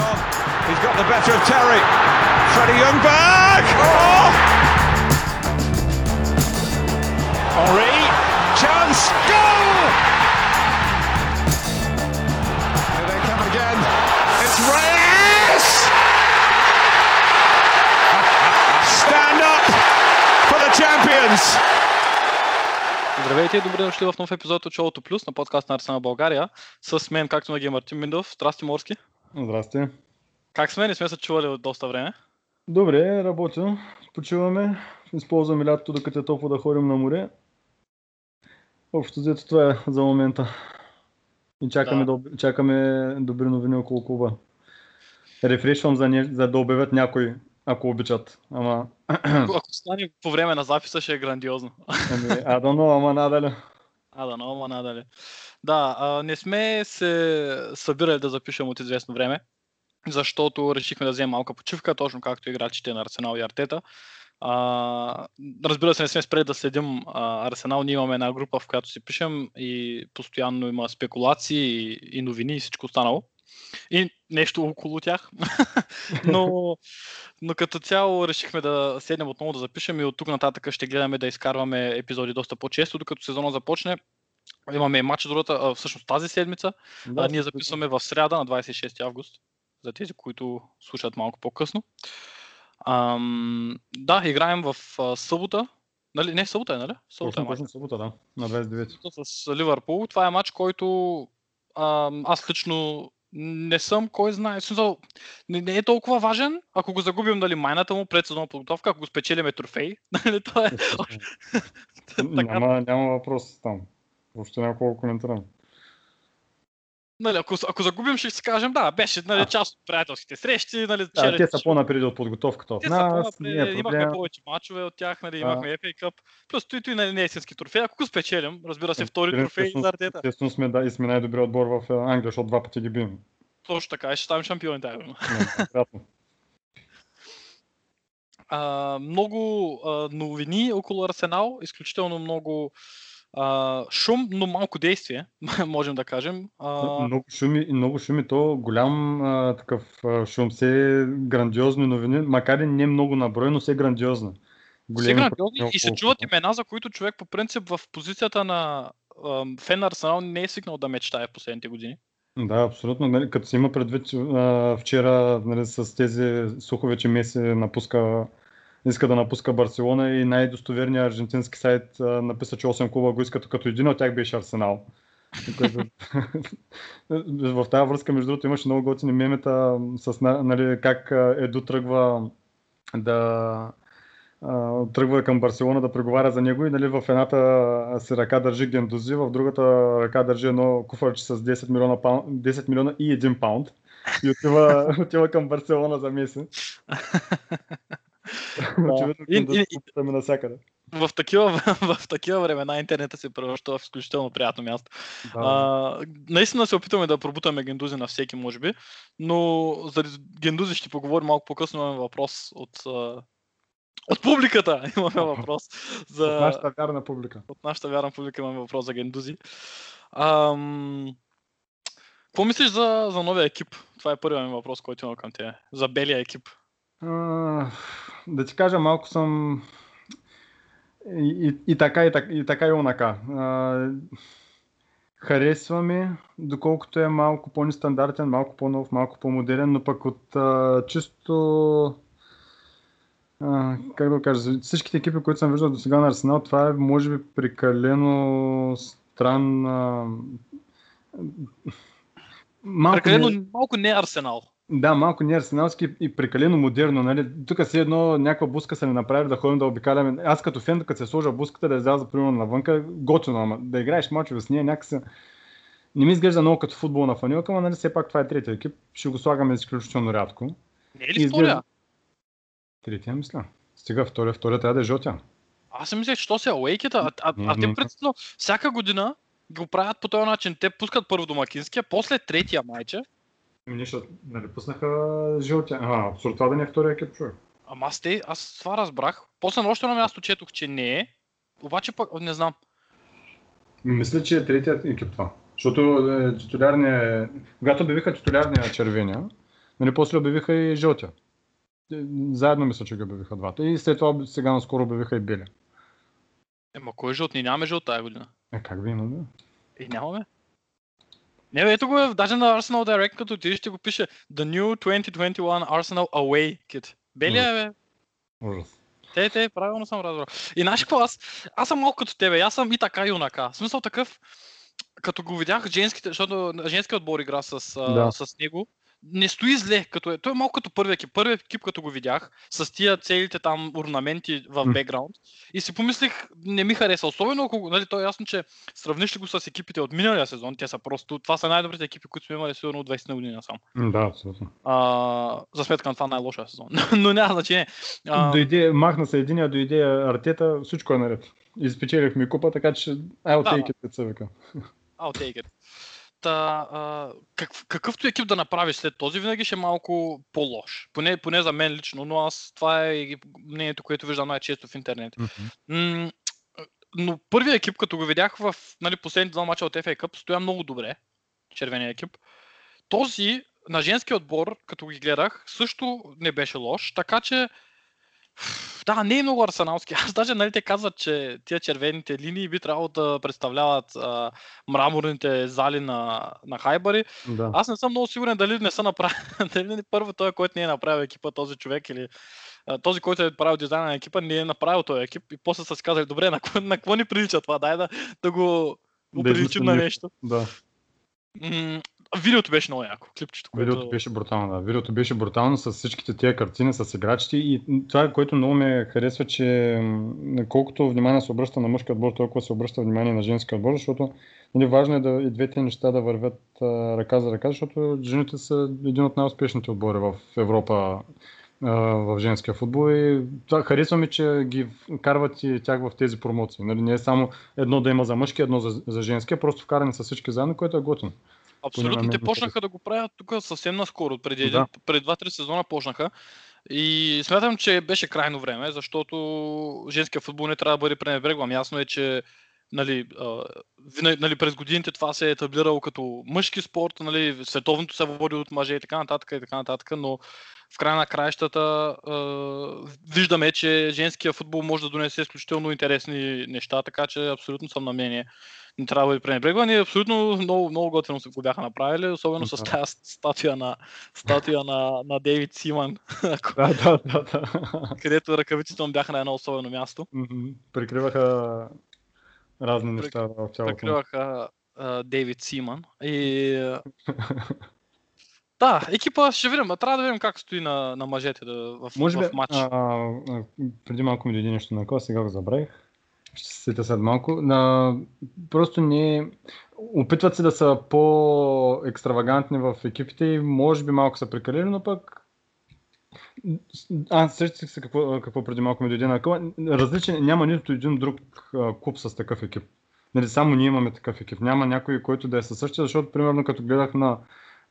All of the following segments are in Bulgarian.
He's got the better of Terry. Freddie Youngberg. Oh! Henri. Chance. Goal! Here they come again. It's Reyes! Stand up for the champions! Здравейте и добре дошли в нов епизод от Шоуто Плюс на подкаст на Арсенал България. С мен, както на е Мартин Миндов. Здрасти, Морски. Здрасти. Как сме? Не сме се чували от доста време. Добре, работя. Почиваме. Използваме лятото, докато е топло да ходим на море. Общо взето това е за момента. И чакаме, да. Да, чакаме добри новини около клуба. Рефрешвам за, не, за да обявят някой, ако обичат. Ама... Ако, ако стане по време на записа, ще е грандиозно. Ами, а да, но, ама надали. А да, но, ама надали. Да, а, не сме се събирали да запишем от известно време, защото решихме да вземем малка почивка, точно както играчите на Арсенал и Артета. А, разбира се, не сме спрели да следим а, Арсенал. Ние имаме една група, в която си пишем и постоянно има спекулации и, и новини и всичко останало. И нещо около тях. но, но като цяло решихме да седнем отново да запишем и от тук нататък ще гледаме да изкарваме епизоди доста по-често, докато сезона започне. Имаме матч другата, всъщност тази седмица. Да, а, ние записваме в среда на 26 август, за тези, които слушат малко по-късно. Ам, да, играем в а, събота. Нали? Не, събота е, нали? Събота, е точно, събота, да. На 29. С Ливърпул. Това е матч, който а, аз лично не съм, кой знае. Смисъл, не, не, е толкова важен, ако го загубим нали, майната му пред сезонна подготовка, ако го спечелиме трофей. Нали, това е... няма, няма въпрос там. Въобще няколко коментирам нали, ако, ако загубим, ще си кажем, да, беше нали, част от приятелските срещи. Нали, да, те са по-напред от подготовката. Те са по-напред, е имахме повече мачове от тях, нали, имахме. FA Cup. Плюс той, той нали, не е истински трофей. Ако го спечелим, разбира се, втори трофей за Артета. Естествено сме, да, и сме най-добрият отбор в Англия, защото два пъти ги бим. Точно така, и ще ставим шампиони тази Uh, много новини около Арсенал, изключително много а, шум, но малко действие, можем да кажем. А... Много шуми, много шуми, то голям а, такъв а, шум, все грандиозни новини, макар и не много наброй, но все грандиозно. Все грандиозни и се чуват имена, за които човек по принцип в позицията на а, фен на Арсенал не е свикнал да мечтае в последните години. Да, абсолютно. Нали, като си има предвид а, вчера нали, с тези слухове, че Меси напуска иска да напуска Барселона и най-достоверният аржентински сайт а, написа, че 8 клуба го искат, като един от тях беше Арсенал. в тази връзка, между другото, имаше много готини мемета с нали, как Еду тръгва да тръгва към Барселона да преговаря за него и нали, в едната си ръка държи Гендози, в другата ръка държи едно куфарче с 10 милиона, паунд, 10 милиона и 1 паунд и отива, отива към Барселона за месец. Очевидно, и, навсякъде. В такива, в такива времена интернета се превръща в изключително приятно място. Да. А, наистина се опитваме да пробутаме гендузи на всеки, може би, но за гендузи ще поговорим малко по-късно. Имаме въпрос от, от публиката. Имаме въпрос за... От нашата вярна публика. От нашата вярна публика имаме въпрос за гендузи. Ам... Какво мислиш за, за новия екип? Това е първият ми въпрос, който имам към те. За белия екип да ти кажа, малко съм и, и, и така, и, така, и така и онака. харесва ми, доколкото е малко по-нестандартен, малко по-нов, малко по-модерен, но пък от а, чисто а, как да кажа, всичките екипи, които съм виждал до сега на Арсенал, това е може би прекалено странна. Малко прекалено не... малко не Арсенал. Да, малко не арсеналски и прекалено модерно. Нали? Тук си едно някаква буска са ни направили да ходим да обикаляме. Аз като фен, като се сложа буската да изляза примерно навънка, готино, ама да играеш мачове с нея някакси не ми изглежда много като футболна фанилка, но нали, все пак това е третия екип. Ще го слагаме изключително рядко. Не е ли изглежда... втория? Третия, мисля. Стига втория, втория трябва да е жълтия. Аз си мисля, че то се е лейкета, а, а, а те председно всяка година го правят по този начин. Те пускат първо домакинския, после третия майче Ами ще, нали пуснаха жълтия. А, абсурд това да не е втория екип, човек. Ама аз, те, аз това разбрах. После на още едно място четох, че не е. Обаче пък не знам. Мисля, че е третият екип това. Защото е, титулярния, когато обявиха титулярния червения, Нали, после обявиха и жълтия. Е, Заедно мисля, че ги обявиха двата. И след това сега наскоро обявиха и белия. Ема кой е жълт? Ние нямаме жълт тази година. Е, как ви имаме? И нямаме. Не, ето го е, даже на Arsenal Direct, като отидеш, ще го пише The New 2021 Arsenal Away Kit. Белия е, бе. Ужас. Те, те, правилно съм разбрал. И знаеш какво, аз, аз съм малко като тебе, аз съм и така и онака. В смисъл такъв, като го видях женските, защото женския отбор игра с, Да. с него, не стои зле, като е. Той е малко като първия екип. Първият екип, като го видях, с тия целите там орнаменти в бекграунд. И си помислих, не ми хареса. Особено ако, нали, то е ясно, че сравниш ли го с екипите от миналия сезон, те са просто, това са най-добрите екипи, които сме имали сигурно от 20 на година сам. Да, абсолютно. А, за сметка на това най-лошия сезон. Но няма значение. А, Дойде, махна се единия, дойде Артета, всичко е наред. Изпечелихме купа, така че I'll Да, take it, деца вика. I'll take it. Та, а, как, какъвто екип да направиш след този, винаги ще е малко по-лош. Поне, поне за мен лично, но аз това е мнението, което виждам най-често в интернет. М, но първият екип, като го видях в нали, последните два мача от FA Cup, стоя много добре. Червения екип. Този на женския отбор, като ги гледах, също не беше лош, така че да, не е много арсеналски. Аз даже, нали, те казват, че тия червените линии би трябвало да представляват а, мраморните зали на, на Хайбари. Да. Аз не съм много сигурен дали не са направили, дали не- първо той, който не е направил екипа, този човек или а, този, който е правил дизайна на екипа, не е направил този екип и после са си казали, добре, на, на какво ни прилича това, дай да, да го Да приличим измислим на нещо. да. Видеото беше много яко, клипчето, което... Видеото беше брутално, да. Видеото беше брутално с всичките тия картини, с играчите и това, което много ме харесва, че колкото внимание се обръща на мъжкия отбор, толкова се обръща внимание на женския отбор, защото нали, важно е да и двете неща да вървят а, ръка за ръка, защото жените са един от най-успешните отбори в Европа а, в женския футбол и това харесва ми, че ги карват и тях в тези промоции. Нали, не е само едно да има за мъжки, едно за, за женския, просто вкарани са всички заедно, което е готино. Абсолютно, те почнаха да го правят тук съвсем наскоро, преди, Да. преди 2-3 сезона почнаха. И смятам, че беше крайно време, защото женския футбол не трябва да бъде пренебрегван. Ясно е, че нали, а, нали, през годините това се е етаблирало като мъжки спорт, нали, световното се води от мъже и така нататък и така нататък, но в края на краищата а, виждаме, че женския футбол може да донесе изключително интересни неща, така че абсолютно съм на мнение. Не трябва да бъде пренебрегван и абсолютно много, много готино се го бяха направили, особено с Да. тази статуя на, статуя на, на Дейвид Симан, Да, да, да, да. където ръкавиците му бяха на едно особено място. Прикриваха разни неща в тялото. Прикриваха Дейвид Симан. И... Да, екипа ще видим. Трябва да видим как стои на, на мъжете да, в, Може би, в матч. а, а, преди малко ми дойде нещо на кола, сега го забравих. Ще се сетя след малко. На, просто не... Опитват се да са по-екстравагантни в екипите и може би малко са прекалили, но пък аз сещах се какво, какво преди малко ми дойде на кола. Различен, няма нито един друг а, клуб с такъв екип. Нали, само ние имаме такъв екип. Няма някой, който да е със същия, защото примерно като гледах на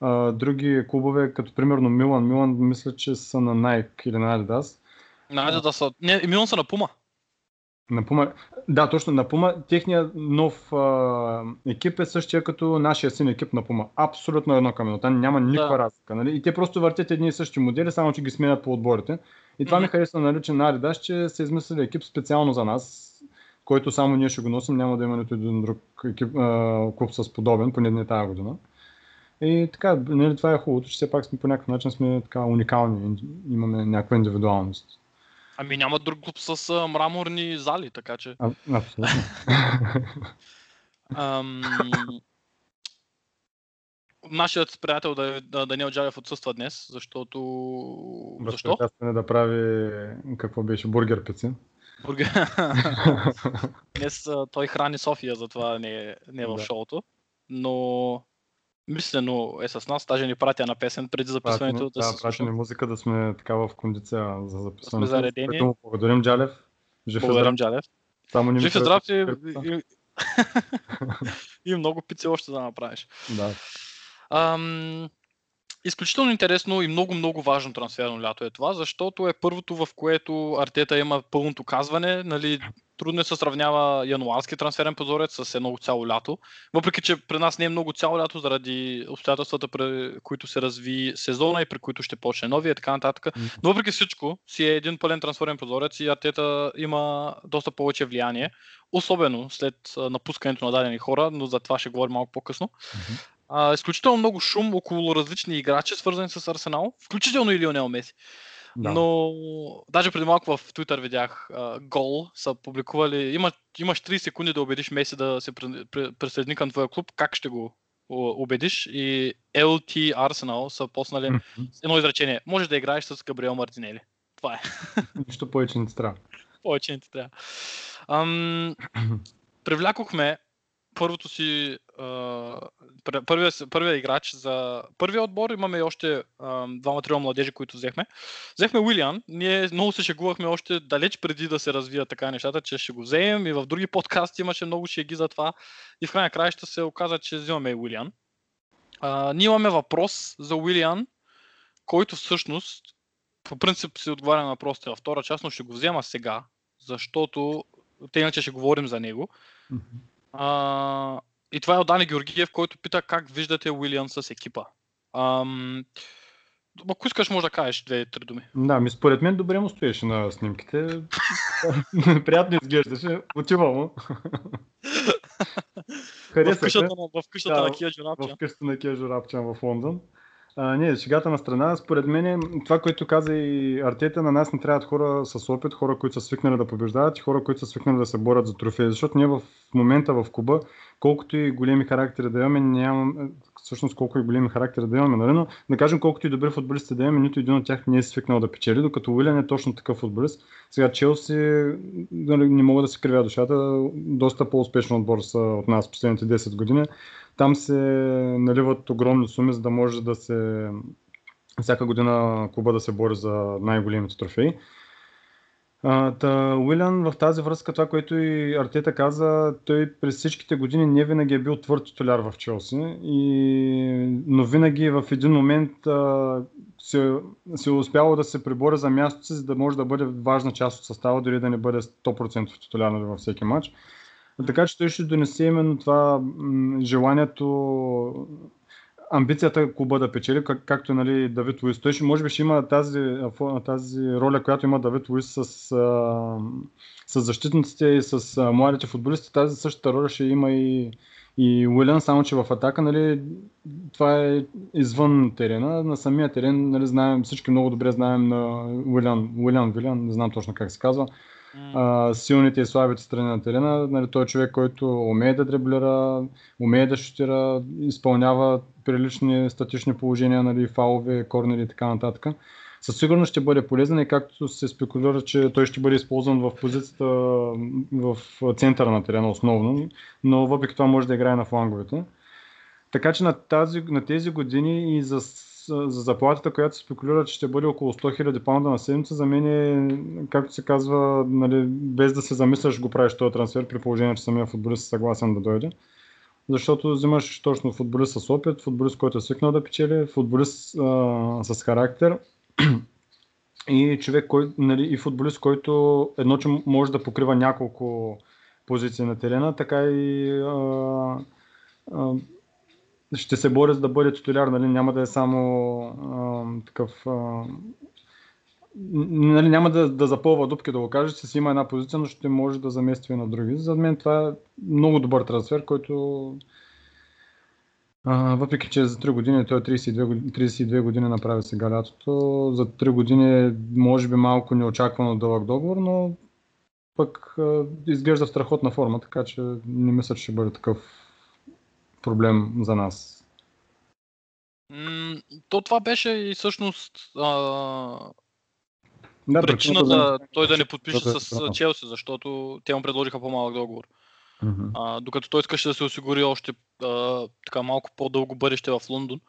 а, други клубове, като примерно Милан. Милан мисля, че са на Nike или на Adidas. Найде да са... Не, Милан са на Пума. На Пума, да, точно на Пума, техният нов а, екип е същия като нашия син екип на Пума. Абсолютно едно към едно. Там няма никаква Да. разлика. Нали? И те просто въртят едни и същи модели, само че ги сменят по отборите. И това ми Мгм. харесва нали, че на Adidas, че са измислили екип специално за нас, който само ние ще го носим, няма да има нито един друг екип, а, клуб с подобен, поне не тази година. И така, нали, това е хубавото, че все пак сме по някакъв начин сме така уникални, имаме някаква индивидуалност. Ами няма друг клуб с а, мраморни зали, така че... А, абсолютно. Ам... Нашият приятел Да- Да- Даниел Джалев отсъства днес, защото... Защо? Да прави какво беше бургер пици. Бургер- Днес а, той храни София, затова не е, не е в Да. шоуто. Но мислено е с нас, даже ни пратя на песен преди записването да, да, се прати ни музика да сме така в кондиция за записването. заредени. Което му благодарим, Джалев. Жив Благодарим. Джалев. Само не ми Жив и здрав и, и, и много пици още да направиш. Да. Ам, изключително интересно и много, много важно трансферно лято е това, защото е първото, в което Артета има пълното казване. Нали, трудно е се сравнява януарски трансферен позорец с едно цяло лято. Въпреки, че при нас не е много цяло лято заради обстоятелствата, при които се разви сезона и при които ще почне новия и така нататък. Но въпреки всичко си е един пълен трансферен позорец и Артета има доста повече влияние, особено след напускането на дадени хора, но за това ще говорим малко по-късно. А, изключително много шум около различни играчи, свързани с Арсенал, включително и Лионел Меси. Да. Но даже преди малко в Twitter видях а, гол, са публикували, има, имаш 3 секунди да убедиш Меси да се присъедини към твоя клуб, как ще го убедиш? И LT Arsenal са поснали mm-hmm. едно изречение. Може да играеш с Габриел Мартинели. Това е. Нищо повече не ти трябва. Повече не ти трябва. Ам, привлякохме първото си, първия, първия играч за първия отбор. Имаме и още двама-трима младежи, които взехме. Взехме Уилиан. Ние много се шегувахме още далеч преди да се развият така нещата, че ще го вземем. И в други подкасти имаше много шеги за това. И в крайна краища се оказа, че взимаме Уилиан. Ние имаме въпрос за Уилиан, който всъщност по принцип си отговаря на въпросите във втора част, но ще го взема сега, защото те иначе ще говорим за него. Mm-hmm. А, и това е от Дани Георгиев, който пита как виждате Уилиан с екипа. Ам, ако искаш, може да кажеш две-три думи. Да, ми според мен добре му стоеше на снимките. Приятно изглеждаше. Отива му. в къщата, на, в къщата да, на Кия Джорапчан. В къщата на Кия Джорапчан в Лондон. А, не, шегата на страна, според мен това, което каза и Артета, на нас не трябват хора с опит, хора, които са свикнали да побеждават и хора, които са свикнали да се борят за трофеи. Защото ние в момента в Куба, колкото и големи характери да имаме, нямам, всъщност колко и големи характери да имаме, нали? но да кажем колкото и добри футболисти да имаме, нито един от тях не е свикнал да печели, докато Уилен е точно такъв футболист. Сега Челси, нали, не мога да се кривя душата, доста по-успешен отбор са от нас последните 10 години. Там се наливат огромни суми, за да може да се всяка година клуба да се бори за най-големите трофеи. та, Уилян в тази връзка, това, което и Артета каза, той през всичките години не винаги е бил твърд титуляр в Челси, и, но винаги в един момент а, се, се е успяло да се прибори за мястото си, за да може да бъде важна част от състава, дори да не бъде 100% титуляр нали, във всеки матч. Така че той ще донесе именно това желанието, амбицията клуба да печели, как, както нали, Давид Луис. Той ще, може би ще има тази, тази роля, която има Давид Луис с, с защитниците и с младите футболисти. Тази същата роля ще има и, и Уилян, само че в атака нали, това е извън терена. На самия терен нали, знаем, всички много добре знаем на Уилян, Уилян, Вилян, не знам точно как се казва а, силните и слабите страни на терена. Нали, той е човек, който умее да дреблира, умее да шутира, изпълнява прилични статични положения, нали, фалове, корнери и така нататък. Със сигурност ще бъде полезен и както се спекулира, че той ще бъде използван в позицията в центъра на терена основно, но въпреки това може да играе на фланговете. Така че на, тази, на тези години и за за заплатата, която се спекулира, че ще бъде около 100 000 паунда на седмица, за мен е, както се казва, нали, без да се замисляш го правиш този трансфер, при положение, че самия футболист е съгласен да дойде. Защото взимаш точно футболист с опит, футболист, който е свикнал да печели, футболист а, с характер и човек, кой, нали, и футболист, който едно, че може да покрива няколко позиции на терена, така и а, а, ще се боря за да бъде титуляр, нали, няма да е само а, такъв... А, нали, няма да, да запълва дупки, да го кажа, че си има една позиция, но ще може да замества и на други. За мен това е много добър трансфер, който а, въпреки, че за 3 години, той е 32, години, 32 години направи сега лятото, за 3 години е може би малко неочаквано дълъг договор, но пък а, изглежда в страхотна форма, така че не мисля, че ще бъде такъв проблем за нас? то това беше и всъщност а, да, причината да, той да не подпише да, с да. Челси, защото те му предложиха по-малък договор. Uh-huh. А, докато той искаше да се осигури още а, така малко по-дълго бъдеще в Лондон.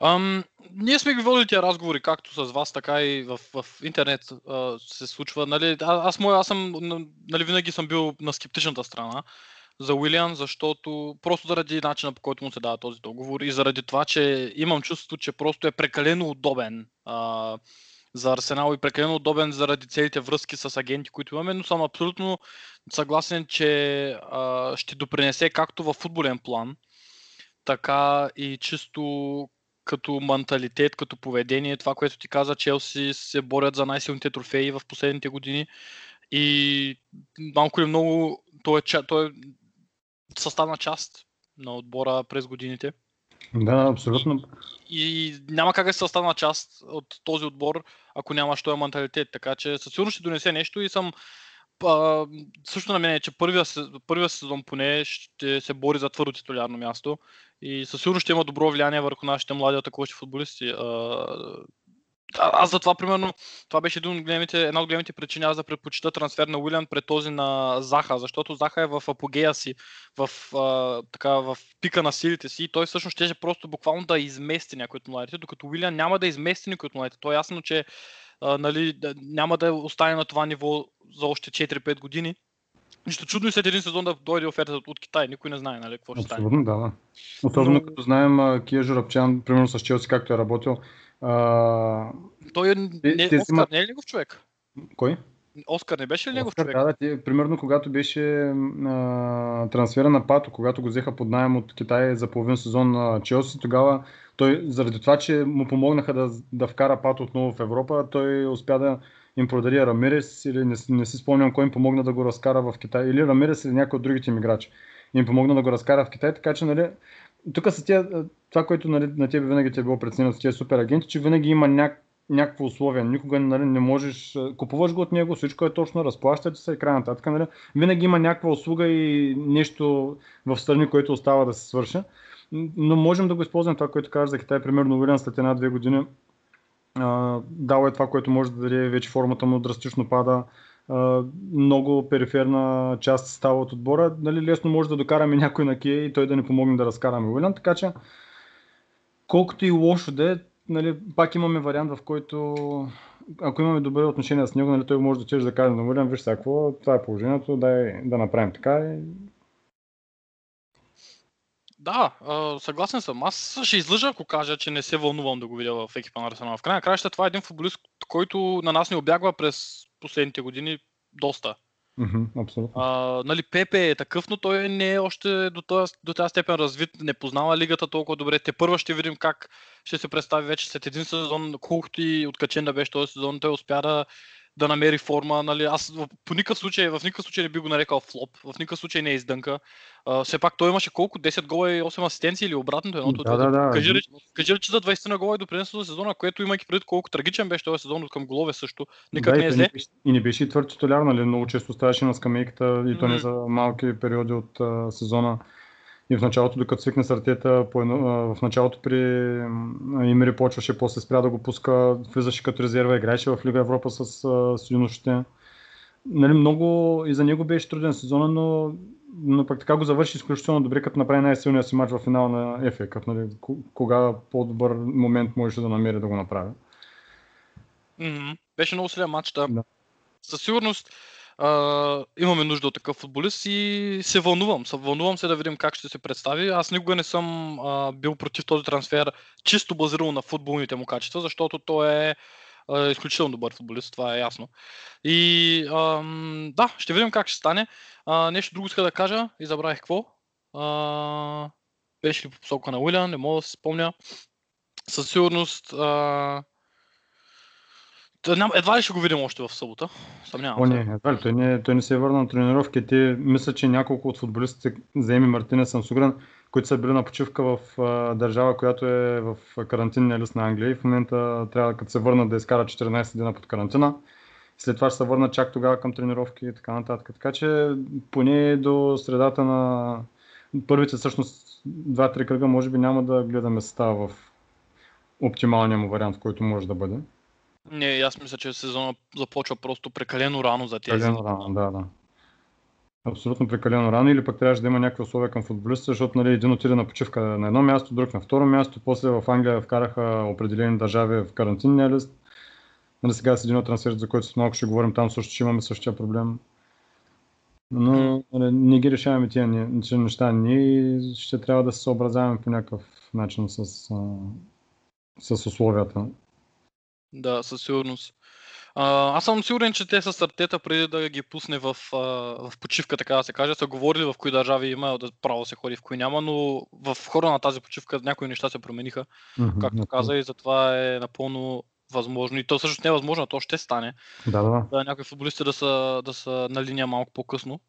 Ам, ние сме ги водили тези разговори, както с вас, така и в, в интернет а, се случва. Нали, а, аз, мой, аз съм, нали, винаги съм бил на скептичната страна за Уилиан, защото просто заради начина по който му се дава този договор и заради това, че имам чувството, че просто е прекалено удобен а, за Арсенал и прекалено удобен заради целите връзки с агенти, които имаме, но съм абсолютно съгласен, че а, ще допринесе както в футболен план, така и чисто като менталитет, като поведение, това, което ти каза, Челси се борят за най-силните трофеи в последните години и малко или много той е, той е съставна част на отбора през годините. Да, абсолютно. И няма как да се съставна част от този отбор, ако нямаш този менталитет. Така че със сигурност ще донесе нещо и съм а, също на мен е, че първия, първия сезон поне ще се бори за твърдо титулярно място и със сигурност ще има добро влияние върху нашите млади атакуващи футболисти. А, аз за това, примерно, това беше един от големите, една от големите причини аз да предпочита трансфер на Уилиан пред този на Заха, защото Заха е в апогея си, в, а, така, в пика на силите си и той всъщност ще просто буквално да измести някой от младите, докато Уилиан няма да измести никой от младите. То е ясно, че а, нали, няма да остане на това ниво за още 4-5 години. Нищо чудно и след един сезон да дойде оферта от Китай. Никой не знае нали, какво ще стане. Абсолютно, да, да. Особено Но... като знаем Кия Журабчан, примерно с Челси, както е работил. А... Той е, не, те, Оскар, не е негов човек? Кой? Оскар не беше ли негов Оскар, човек? Да, да, ти, примерно когато беше а, трансфера на Пато, когато го взеха под найем от Китай за половин сезон на Челси, тогава той, заради това, че му помогнаха да, да вкара Пато отново в Европа, той успя да им продаде Рамирес или не, не си спомням кой им помогна да го разкара в Китай, или Рамирес или някой от другите им играчи. Им помогна да го разкара в Китай, така че нали, тук са тия, това, което нали, на тебе винаги ти е било преценено с тези супер агенти, че винаги има няк, някакво условие. Никога нали, не можеш, купуваш го от него, всичко е точно, разплащате се и край нататък. Нали. Винаги има някаква услуга и нещо в страни, което остава да се свърши. Но можем да го използваме това, което казваш за Китай. Примерно Уилян след една-две години дал е това, което може да даде вече формата му драстично пада. Много периферна част става от отбора. Нали, лесно може да докараме някой на Кия и той да ни помогне да разкараме Уилян. Така че, колкото и лошо да е, нали, пак имаме вариант, в който ако имаме добре отношения с него, нали, той може да чеш да каже на Уилян, виж сега какво, това е положението, дай да направим така и да, съгласен съм. Аз ще излъжа, ако кажа, че не се вълнувам да го видя в екипа на Арсенал. В крайна краща това е един футболист, който на нас не обягва през последните години доста. Mm-hmm, абсолютно. А, нали, Пепе е такъв, но той не е още до тази, до тази степен развит, не познава лигата толкова добре. Те първо ще видим как ще се представи вече след един сезон, колкото и откачен да беше този сезон, той успя да да намери форма. Нали? Аз по никакъв случай, в никакъв случай не би го нарекал флоп, в никакъв случай не е издънка. Uh, все пак той имаше колко? 10 гола и 8 асистенции или обратното едното? Да, да, да. Кажи, кажи че за 20 на гола е допринесло за сезона, което имайки предвид колко трагичен беше този сезон от към голове също. Никак да, не е зле. И не беше и твърд титуляр, нали? Много често ставаше на скамейката и то не за малки периоди от uh, сезона. И в началото, докато свикне с артета, в началото при Имери почваше, после спря да го пуска, влизаше като резерва, играеше в Лига Европа с, с юношите. Нали, много и за него беше труден сезон, но, но пък така го завърши изключително добре, като направи най-силния си матч в финала на FA Cup. Нали, кога по-добър момент можеше да намери да го направи. Mm-hmm. Беше много силен матч, да. да. Със сигурност Uh, имаме нужда от такъв футболист и се вълнувам. Вълнувам се да видим как ще се представи. Аз никога не съм uh, бил против този трансфер, чисто базирано на футболните му качества, защото той е uh, изключително добър футболист, това е ясно. И uh, да, ще видим как ще стане. Uh, нещо друго иска да кажа и забравих какво. Uh, беше ли по посока на Уилян, не мога да се спомня. Със сигурност uh, едва ли ще го видим още в събота? Съмнявам О, не, едва ли. Той не, той не се е върнал на тренировки. Те мисля, че няколко от футболистите, заеми Мартина Сансугран, които са били на почивка в а, държава, която е в карантинния лист на Англия и в момента трябва като се върнат да изкарат 14 дена под карантина. След това ще се върнат чак тогава към тренировки и така нататък. Така че поне до средата на първите всъщност 2-3 кръга може би няма да гледаме състава в оптималния му вариант, в който може да бъде. Не, аз мисля, че сезона започва просто прекалено рано за тези. Прекалено рано, да, да. Абсолютно прекалено рано или пък трябваше да има някакви условия към футболиста, защото нали, един отиде на почивка на едно място, друг на второ място, после в Англия вкараха определени държави в карантинния лист. Нали, сега с един от трансфер, за който с малко ще говорим, там също ще имаме същия проблем. Но нали, не ги решаваме тия не- тия неща. Ние ще трябва да се съобразяваме по някакъв начин с, с условията. Да, със сигурност. А, аз съм сигурен, че те с Артета преди да ги пусне в, а, в почивка, така да се каже, са говорили в кои държави има да право се ходи, в кои няма, но в хора на тази почивка някои неща се промениха, Мгм, както каза, и затова е напълно възможно. И то всъщност не е възможно, то ще стане. Да, да. Да, някои футболисти да са, да са на линия малко по-късно.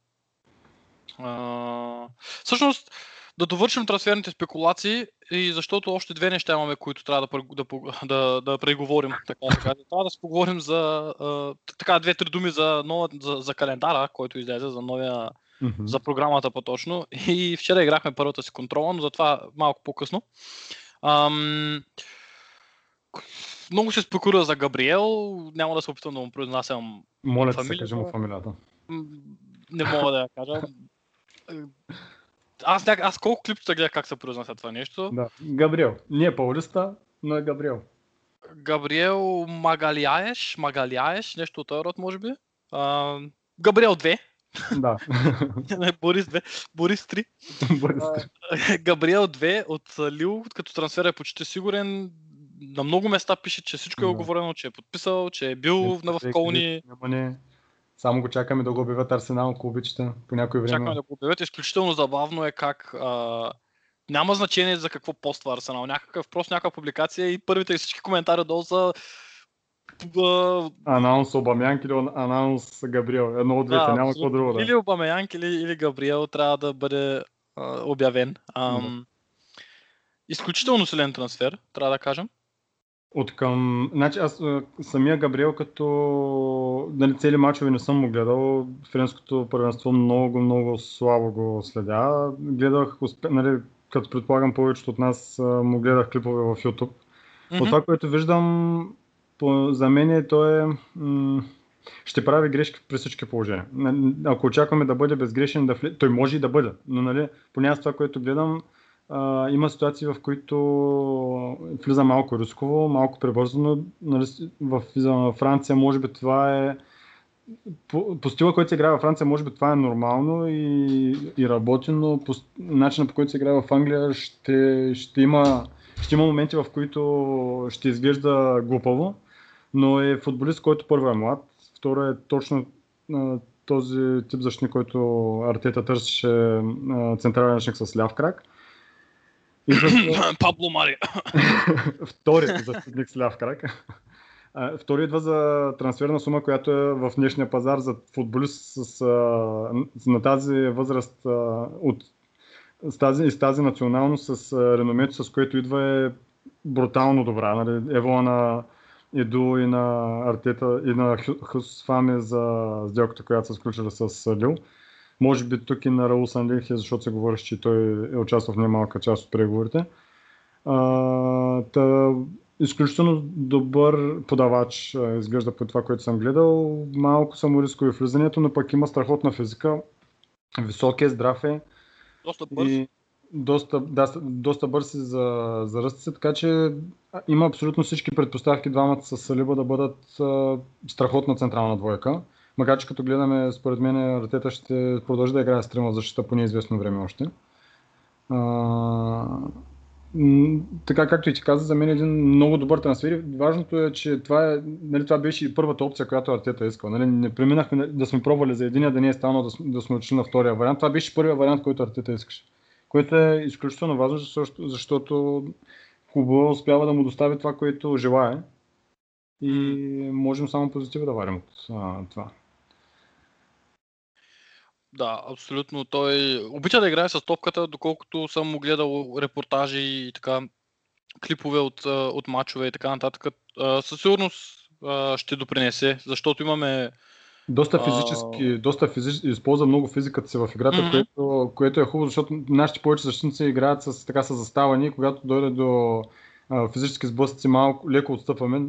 А, всъщност, да довършим трансферните спекулации и защото още две неща имаме, които трябва да, да, да, да преговорим. Така, да се каже. трябва да се поговорим за а, така две-три думи за, нова, за, за календара, който излезе, за новия, Мгм. за програмата по-точно. И вчера играхме първата си контрола, но затова малко по-късно. Ам, много се спекулира за Габриел, няма да се опитам да му произнасям Моля се, фамилията- кажи му фамилията. Не мога да я кажа. Аз, няк... аз колко клипчета гледах как се произнася това нещо. Да. Габриел. Не е Паулиста, но е Габриел. Габриел Магалиаеш, Магалиаеш, нещо от този род, може би. А, Габриел 2, да. Борис 2, Борис 3. Борис. Габриел 2 от Лил, като трансфер е почти сигурен. На много места пише, че всичко е оговорено, че е подписал, че е бил на в Колни. Само го чакаме да го обявят Арсенал, ако обичате, по някое време. Чакаме да го обявят. Изключително забавно е как а, няма значение за какво поства Арсенал. Някакъв, просто някаква публикация и първите всички коментари долу са Анаунс Обамянк или анаунс Габриел. Едно от двете, няма какво друго. Да. Или Обамеянк, или, или Габриел трябва да бъде а, обявен. Ам, изключително силен трансфер, трябва да кажем. От към... Значи аз самия Габриел като... Нали, цели мачове не съм му гледал. Френското първенство много, много слабо го следя. Гледах, успе... нали, като предполагам повечето от нас му гледах клипове в YouTube. От това, което виждам, по, за мен е, той е, м- ще прави грешки при всички положения. Ако очакваме да бъде безгрешен, да вли... той може и да бъде, но нали, поне аз това, което гледам, има ситуации, в които влиза малко рисково, малко прибързано. Нали, в, за Франция, може би това е по, по стила, който се играе във Франция, може би това е нормално и, и работи, но по начина по който се играе в Англия ще, ще, има, ще има моменти, в които ще изглежда глупаво, но е футболист, който първо е млад, второ е точно а, този тип защитник, който Артета търсеше централен защитник с ляв крак. И за, Пабло Мари. втори защитник с ляв крак. Втори идва за трансферна сума, която е в днешния пазар за футболист с, а, на тази възраст от, с тази, и с тази националност, с реномето, с което идва е брутално добра. Нали? Ево на Еду и на Артета и на Хю- Хус Фами за сделката, която са сключили с Лил. Може би тук и на Раул Санлихе, защото се говореше, че той е участвал в немалка част от преговорите. А, та, изключително добър подавач изглежда по това, което съм гледал. Малко само рискови влизането, но пък има страхотна физика. Висок е, здрав е Доста бърз. и доста, да, доста бърз е за, за ръста си, така че има абсолютно всички предпоставки двамата с Салиба да бъдат а, страхотна централна двойка. Макар че като гледаме, според мен Артета ще продължи да играе с трима в защита по неизвестно време още. А, така както и ти каза, за мен е един много добър трансфер. Важното е, че това, е, нали, това беше и първата опция, която Артета е искал. Нали, не преминахме нали, да сме пробвали за единия, да не е станало да, см- да сме отишли на втория вариант. Това беше първия вариант, който Артета искаше. Което е изключително важно, защото, защото клуба успява да му достави това, което желае. И можем само позитива да варим от а, това. Да, абсолютно. Той обича да играе с топката, доколкото съм му гледал репортажи и така клипове от, а, от матчове и така нататък. А, Със сигурност а, ще допринесе, защото имаме Доста А. физически, доста физически, използва много физиката си в играта, Мгм. което, което е хубаво, защото нашите повече защитници играят с, така с заставани и когато дойде до а, физически сблъсъци малко леко отстъпваме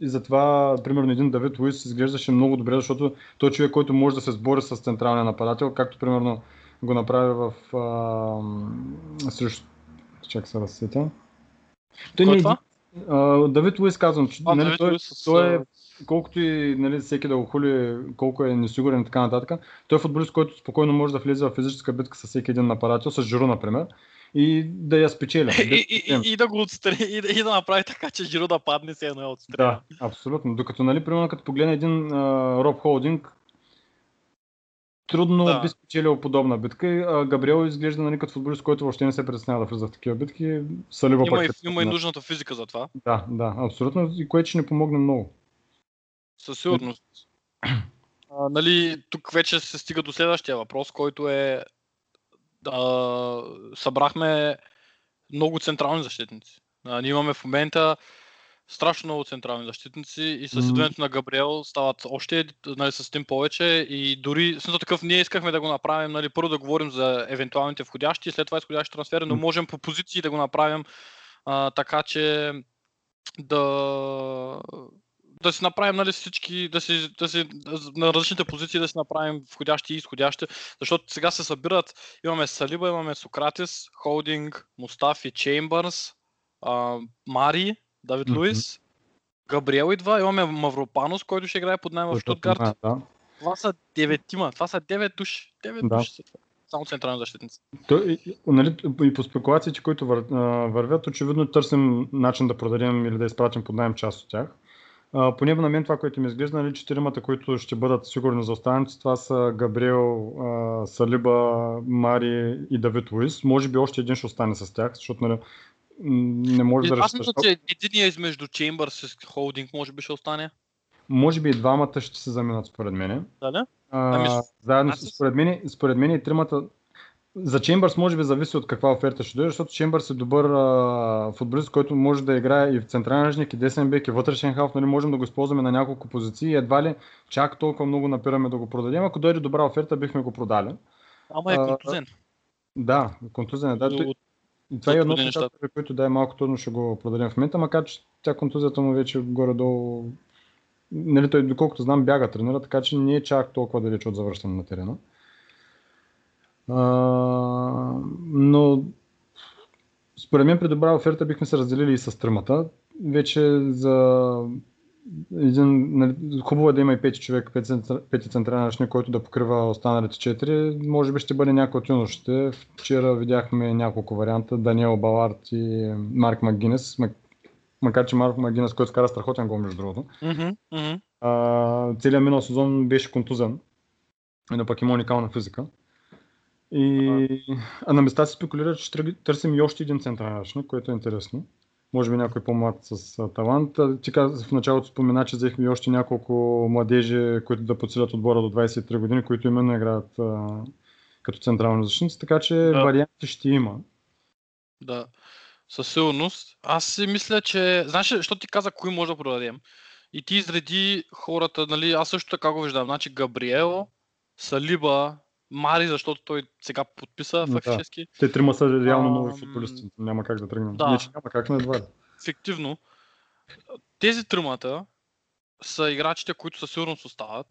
и затова, примерно, един Давид Луис изглеждаше много добре, защото той е човек, който може да се сбори с централния нападател, както примерно го направи в а, срещу... Чак се да се сетя. Той Кой не това? А, Давид Луис казвам, че А, нали, Давид той, Луис той е, колкото и нали, всеки да го хули, колко е несигурен и така нататък, той е футболист, който спокойно може да влезе в физическа битка с всеки един нападател, с Жиро, например, и да я спечеля. И, и, и, и, да го отстрани, и, да- и да направи така, че Жиро да падне се едно отстрани. Да, абсолютно. Докато, нали, примерно, като погледне един а, Роб Холдинг, трудно Да. би спечелил подобна битка. А, Габриел изглежда нали, като футболист, който въобще не се притеснява да влиза в такива битки. Салиба Има, пък и, е има и нужната физика за това, Да, да, абсолютно. И което ще ни помогне много. със сигурност. А, нали, тук вече се стига до следващия въпрос, който е а, събрахме много централни защитници. А, ние имаме в момента страшно много централни защитници и с идването на Габриел стават още нали, с един повече и дори смисъл такъв ние искахме да го направим, нали, първо да говорим за евентуалните входящи и след това изходящи трансфери, но можем по позиции да го направим а, така, че да да си направим нали, всички, да си, да си, на различните позиции да си направим входящи и изходящи, защото сега се събират, имаме Салиба, имаме Сократис, Холдинг, Мустафи, Чеймбърс, Мари, Давид Мгм. Луис, Габриел идва, имаме Мавропанос, който ще играе под найем в Штутгарт. Да. Това са деветима, това са девет души. Девет Да. души са. Само централни защитници. Той, и- нали, и по спекулациите, които вър, вървят, очевидно търсим начин да продадем или да изпратим под найем част от тях. А, поне на мен това, което ми изглежда, нали, четиримата, които ще бъдат сигурни за останалите, това са Габриел, а, Салиба, Мари и Давид Луис. Може би още един ще остане с тях, защото нали, не може да Аз разчиташ. мисля, че единия измежду Чеймбърс и Холдинг може би ще остане. Може би и двамата ще се заминат според мен. Дали? А, Ами, заедно, аз според мен, според мен и тримата. За Чембърс може би зависи от каква оферта ще дойде, защото Чембърс е добър а, футболист, който може да играе и в централен ръжник, и десен бек, и вътрешен халф, нали, можем да го използваме на няколко позиции едва ли чак толкова много напираме да го продадем. Ако дойде добра оферта, бихме го продали. Ама е А, контузен. Да, контузия. Да, той- От- и това е едно от при които да е малко трудно ще го продадем в момента, макар че тя контузията му вече горе-долу нали, той, доколкото знам, бяга тренира, така че не е чак толкова далеч от завръщане на терена. А, но според мен при добра оферта бихме се разделили и с тримата. Вече за един, нали, хубаво е да има и пети човек, пети, центра- пети централен ръчник, който да покрива останалите четири. Може би ще бъде някой от юношите. Вчера видяхме няколко варианта. Даниел Балард и Марк Магинес. Мак- Макар че Марк Магинес, който скара страхотен гол, между другото. Мгм. А, целият минал сезон беше контузен. Но пък има уникална физика. И... А на места се спекулира, че търсим и още един централен ръчник, което е интересно. Може би някой по-млад с а, талант. Ти каза в началото спомена, че взехме и още няколко младежи, които да подсилят отбора до 23 години, които именно играят а, като централни защитници, така че Да. варианти ще има. Да, със сигурност. Аз си мисля, че... Знаеш, защото ти каза кои може да продадем. И ти изреди хората, нали, аз също така го виждам. Значи Габриел, Салиба, Мари, защото той сега подписа Да. фактически. Те трима са реално Ам, нови футболисти. Няма как да тръгнем. да. Не, че няма как, но едва ли. Фиктивно. Тези тримата са играчите, които със сигурност остават.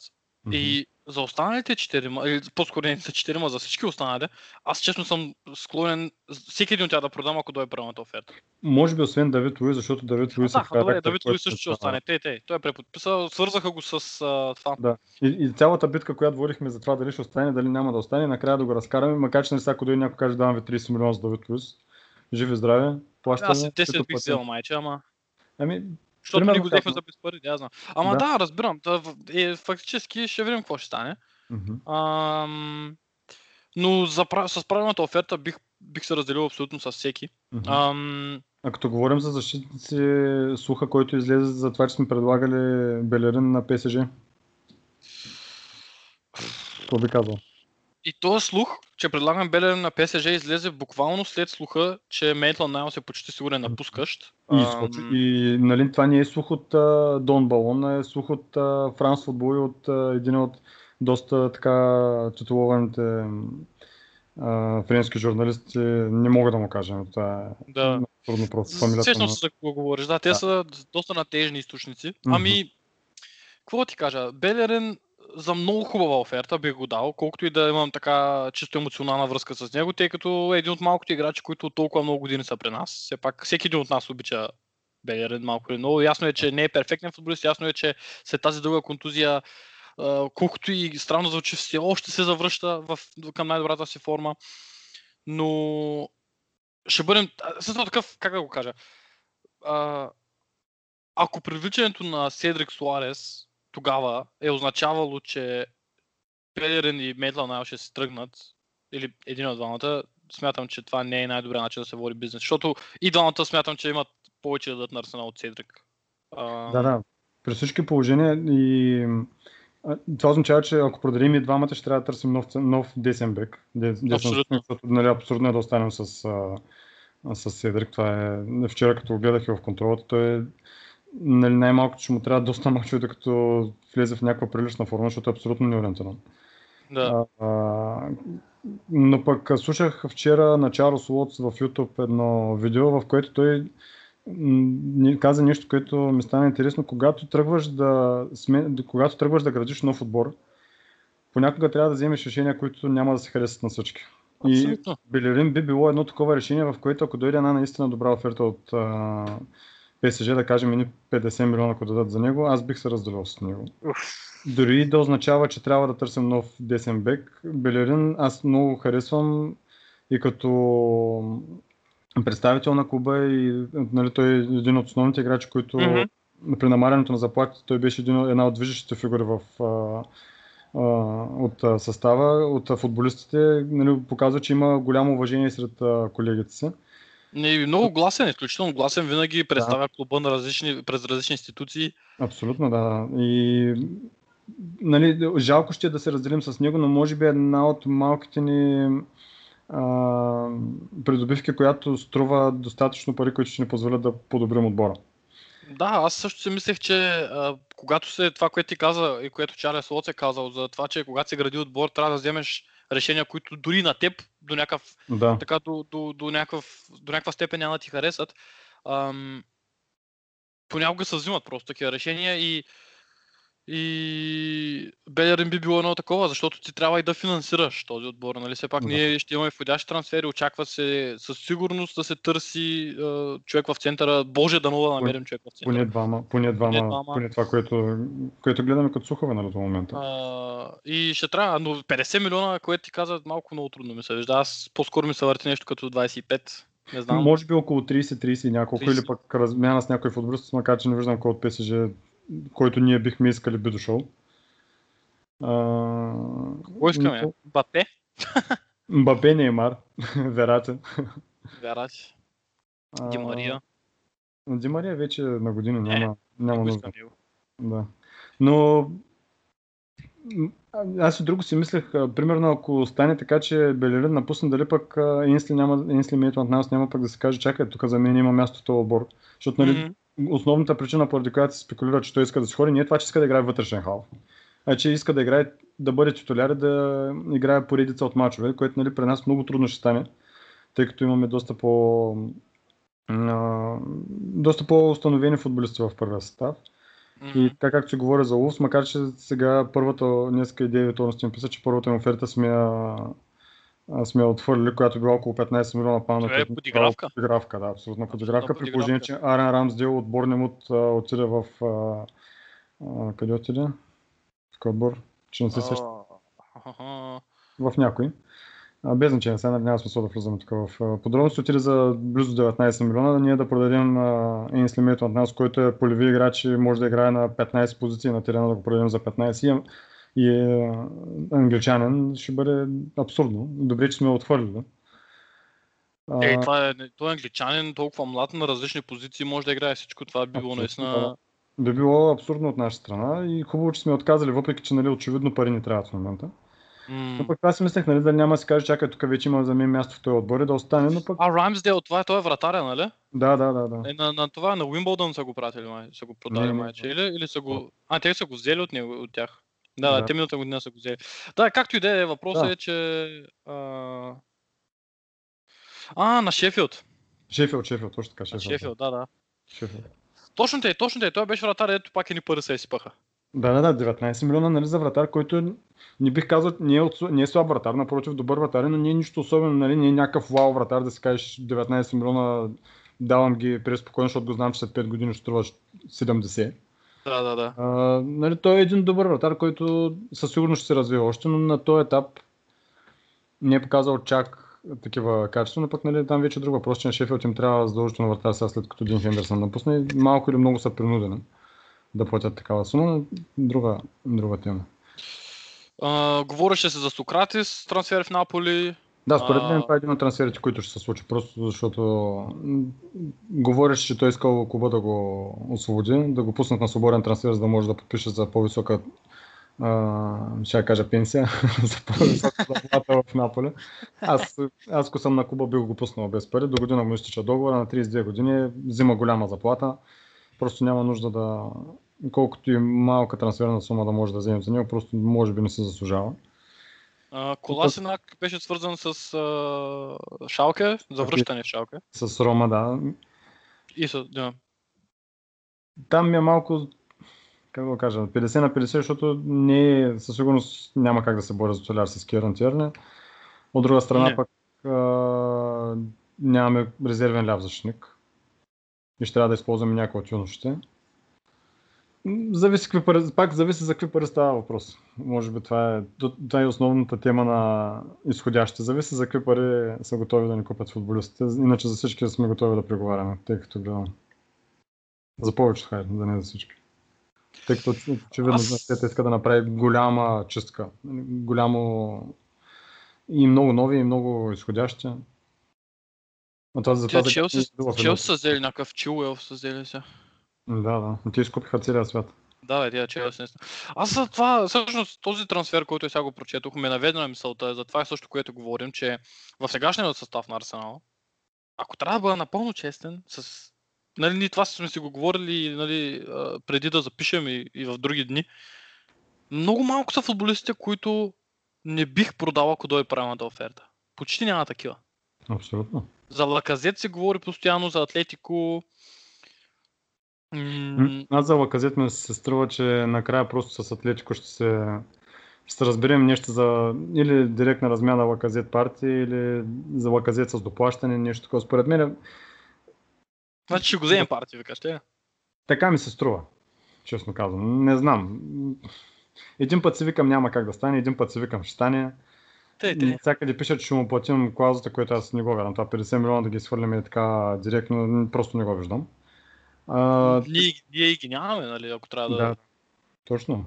И за останалите четирима, или по-скоро не са четирима, за всички останали, аз честно съм склонен всеки един от тях да продам, ако дойде правилната оферта. Може би освен Давид Луис, защото Давид Луис да, е характер, добре, Давид Луис също ще да- остане. Те, те. Той е преподписал, свързаха го с а, това. Да. И, и цялата битка, която водихме за това дали ще остане, дали няма да остане, накрая да го разкараме, макар че нали сега, ако дойде някой каже, давам ви 30 милиона за Давид Луис. Живи здраве, плащаме. Аз и 10 като бих взел майче, ама... Ами, Защото Примерно ни го казвам. за без пари, да, знам. Ама Да. да, разбирам. Да, е, фактически ще видим какво ще стане. мгм. Ам, но за, с правилната оферта бих, бих се разделил абсолютно с всеки. Мгм. Ам, а като говорим за защитници, слуха, който излезе за това, че сме предлагали Белерин на ПСЖ. Какво би казал? И този слух, че предлагам Белерин на ПСЖ излезе буквално след слуха, че Мейтланд Найлс е почти сигурен напускащ. И, изкочи, и нали, това не е слух от а, Дон Балон, е слух от а, Франс Футбол и от а, един от доста така титулованите а, френски журналисти. Не мога да му кажем. Това е Да. трудно просто. Сещам му- се за какво говориш. Да, те Да. са доста натежни източници. Ами, какво ти кажа? Белерин за много хубава оферта бих го дал, колкото и да имам така чисто емоционална връзка с него, тъй като е един от малкото играчи, които толкова много години са при нас. Все пак всеки един от нас обича Белерин малко или много. Ясно е, че не е перфектен футболист, ясно е, че след тази дълга контузия, колкото и странно звучи, все още се завръща в, към най-добрата си форма. Но ще бъдем. Със такъв, как да го кажа? Ако привличането на Седрик Суарес тогава е означавало, че Пелерин и Медла най ще се тръгнат, или един от двамата, смятам, че това не е най-добрият начин да се води бизнес. Защото и двамата смятам, че имат повече да дадат на Арсенал от Седрик. А... Да, да. При всички положения и това означава, че ако продадим и двамата, ще трябва да търсим нов, нов десен бек. Абсолютно. Защото нали, абсурдно е да останем с, с Седрик. Това е вчера, като го гледах и в контролата, той е нали, най-малко, че му трябва доста мачове, докато влезе в някаква прилична форма, защото е абсолютно неориентиран. Да. А, а, но пък слушах вчера на Чарлз Уотс в YouTube едно видео, в което той каза нещо, което ми стана интересно. Когато тръгваш да, сме, когато тръгваш да градиш нов отбор, понякога трябва да вземеш решения, които няма да се харесат на всички. Абсолютно. И Белерин би било едно такова решение, в което ако дойде една наистина добра оферта от ПСЖ, да кажем, ни 50 милиона, ако дадат за него, аз бих се разделил с него. Дори да означава, че трябва да търсим нов десен бек. Белерин аз много харесвам и като представител на клуба и нали, той е един от основните играчи, които mm-hmm. при намалянето на заплатите той беше един, една от движещите фигури в, а, а, от състава, от футболистите. Нали, показва, че има голямо уважение сред а, колегите си. Не, много гласен, изключително гласен, винаги представя да. клуба на различни, през различни институции. Абсолютно, да. И нали, жалко ще е да се разделим с него, но може би една от малките ни а, придобивки, която струва достатъчно пари, които ще ни позволят да подобрим отбора. Да, аз също си мислех, че а, когато се това, което ти каза и което Чарлес Лоц е казал, за това, че когато се гради отбор, трябва да вземеш решения, които дори на теб до някакъв, да. така, до, до, до, някакъв, до някаква степен няма да ти харесат. Ам, понякога се взимат просто такива решения и и Белерин би било едно такова, защото ти трябва и да финансираш този отбор. Нали? Все пак да. ние ще имаме входящи трансфери, очаква се със сигурност да се търси е, човек в центъра. Боже да да намерим човек в центъра. Поне двама, поне двама, поне, двама. поне това, което, което гледаме като сухове нали, до момента. А, и ще трябва, но 50 милиона, което ти каза, малко много трудно ми се вижда. Аз по-скоро ми се върти нещо като 25. Не знам. Може би около 30-30 и няколко 30. или пък размяна с някой футболист, макар че не виждам кой от ПСЖ който ние бихме искали би дошъл. Кой искаме? Но... Бапе? Бапе, Неймар, Верате. Верате. Димария. Димария вече на година няма, няма нужда. Да. Но аз и друго си мислех, примерно ако стане така, че Белерин напусне, дали пък Инсли, няма, Инсли от нас няма пък да се каже, чакай, тук за мен има място в този. Защото нали, mm-hmm основната причина, поради която се спекулира, че той иска да се ходи, не е това, че иска да играе вътрешен халф. А че иска да играе, да бъде титуляр и да играе поредица от мачове, което нали, при нас много трудно ще стане, тъй като имаме доста по а, доста по-установени футболисти в първия състав. Mm-hmm. И така както се говори за Улс, макар че сега първата, днеска идея Виторност им писа, че първата им оферта сме сме отвърли, която била около 15 милиона паунда. Това е подигравка. Подигравка, да, абсолютно подигравка. При положение, че Арен Рамсдел от Борнемут отиде в... А, а, къде отиде? В кой отбор? Че не се сеща. В някой. А, без значение, сега няма смисъл да влизаме тук в подробности. Отиде за близо 19 милиона, да ние да продадем Енсли Мейтон от нас, който е полеви играч и може да играе на 15 позиции на терена, да го продадем за 15 и е англичанин, ще бъде абсурдно. Добре, че сме отвърлили. Е, това е, той е англичанин, толкова млад на различни позиции, може да играе всичко. Това би било наистина. Би било абсурдно от наша страна и хубаво, че сме отказали, въпреки че нали, очевидно пари не трябват в момента. Mm. Но пък аз си мислех, нали, да няма да се каже, чакай, тук вече има за мен място в този отбор и да остане, но пък... А, Раймсдейл, това е, той е вратаря, нали? Да, да, да. да. Е, на, на, това на Уимбълдън са го пратили, май, са го продали, май, че, или, или са го... А, те са го взели от, него, от тях. Да, да, те миналата година са го взели. Да, както и да е, въпросът да. е, че... А... а, на Шефилд. Шефилд, Шефилд, точно така. Шефилд, Шефилд да, да. Шефилд. Точно те, точно те. Той беше вратар, ето пак едни пари се изсипаха. Да, да, да, 19 милиона нали, за вратар, който не бих казал, не е, от, не е слаб вратар, напротив, добър вратар, но не е нищо особено, нали, не е някакъв вау вратар да си кажеш 19 милиона давам ги преспокойно, защото го знам, че след 5 години ще струва 70. Да, да, да. А, нали, той е един добър вратар, който със сигурност ще се развива още, но на този етап не е показал чак такива качества, но пък нали, там вече е друг въпрос, че на Шефилд им трябва задължително вратар сега след като Дин Хендерсън напусне малко или много са принудени да платят такава сума, друга, друга тема. А, говореше се за Сократис, трансфер в Наполи. Да, според мен това е един от трансферите, които ще се случи, просто защото м, говореше, че той искал клуба да го освободи, да го пуснат на свободен трансфер, за да може да подпише за по-висока а, ще я кажа пенсия, за по-висока заплата в Наполе. Аз, аз ако съм на клуба, бих го пуснал без пари. До година му изтича договора, на 32 години взима голяма заплата. Просто няма нужда да, колкото и малка трансферна сума да може да вземем за него, просто може би не се заслужава. А, Коласинак беше свързан с а, Шалке, за връщане в Шалке. С Рома, да. И с, да. Там ми е малко, как да го кажа, 50 на 50, защото не е, със сигурност няма как да се боря за Соляр с Киран Тирне. От друга страна Не. пък а, нямаме резервен ляв защитник. И ще трябва да използваме някой от юношите. Зависи какви пари, пак зависи за какви пари става въпрос. Може би това е, това е основната тема на изходящите. Зависи за какви пари са готови да ни купят футболистите. Иначе за всички сме готови да преговаряме, тъй като гледам. За повечето, хайде, да не за всички. Тъй като оч- очевидно Аз- те иска да направи голяма чистка. Голямо и много нови, и много изходящи. Но това за това Челси, са взели някакъв Чилуел, са взели се. Да, да. Но Те изкупиха целия свят. Да, бе, тия Челси. Аз за това, всъщност този трансфер, който сега го прочетох, ме наведе на мисълта, за това е също, което говорим, че в сегашния състав на Арсенал, ако трябва да бъда напълно честен, с... Нали, ние това сме си го говорили нали, преди да запишем и, и в други дни. Много малко са футболистите, които не бих продал, ако дойде правилната оферта. Почти няма такива. Абсолютно. За Лаказет се говори постоянно, за Атлетико. М- Аз за Лаказет ми се струва, че накрая просто с Атлетико ще се, ще се разберем нещо за или директна размяна Лаказет партия, или за Лаказет с доплащане, нещо такова. Според мен Значи ще го вземем партия, викаш, ще? така ми се струва, честно казвам. Не знам. Един път си викам няма как да стане, един път си викам ще стане. Те, те. Всякъде пишат, че ще му платим клаузата, което аз не го вярвам. Това 50 милиона да ги свърляме е така директно, просто не го виждам. А, Ние, ние ги нямаме, нали, ако трябва да... Да, точно.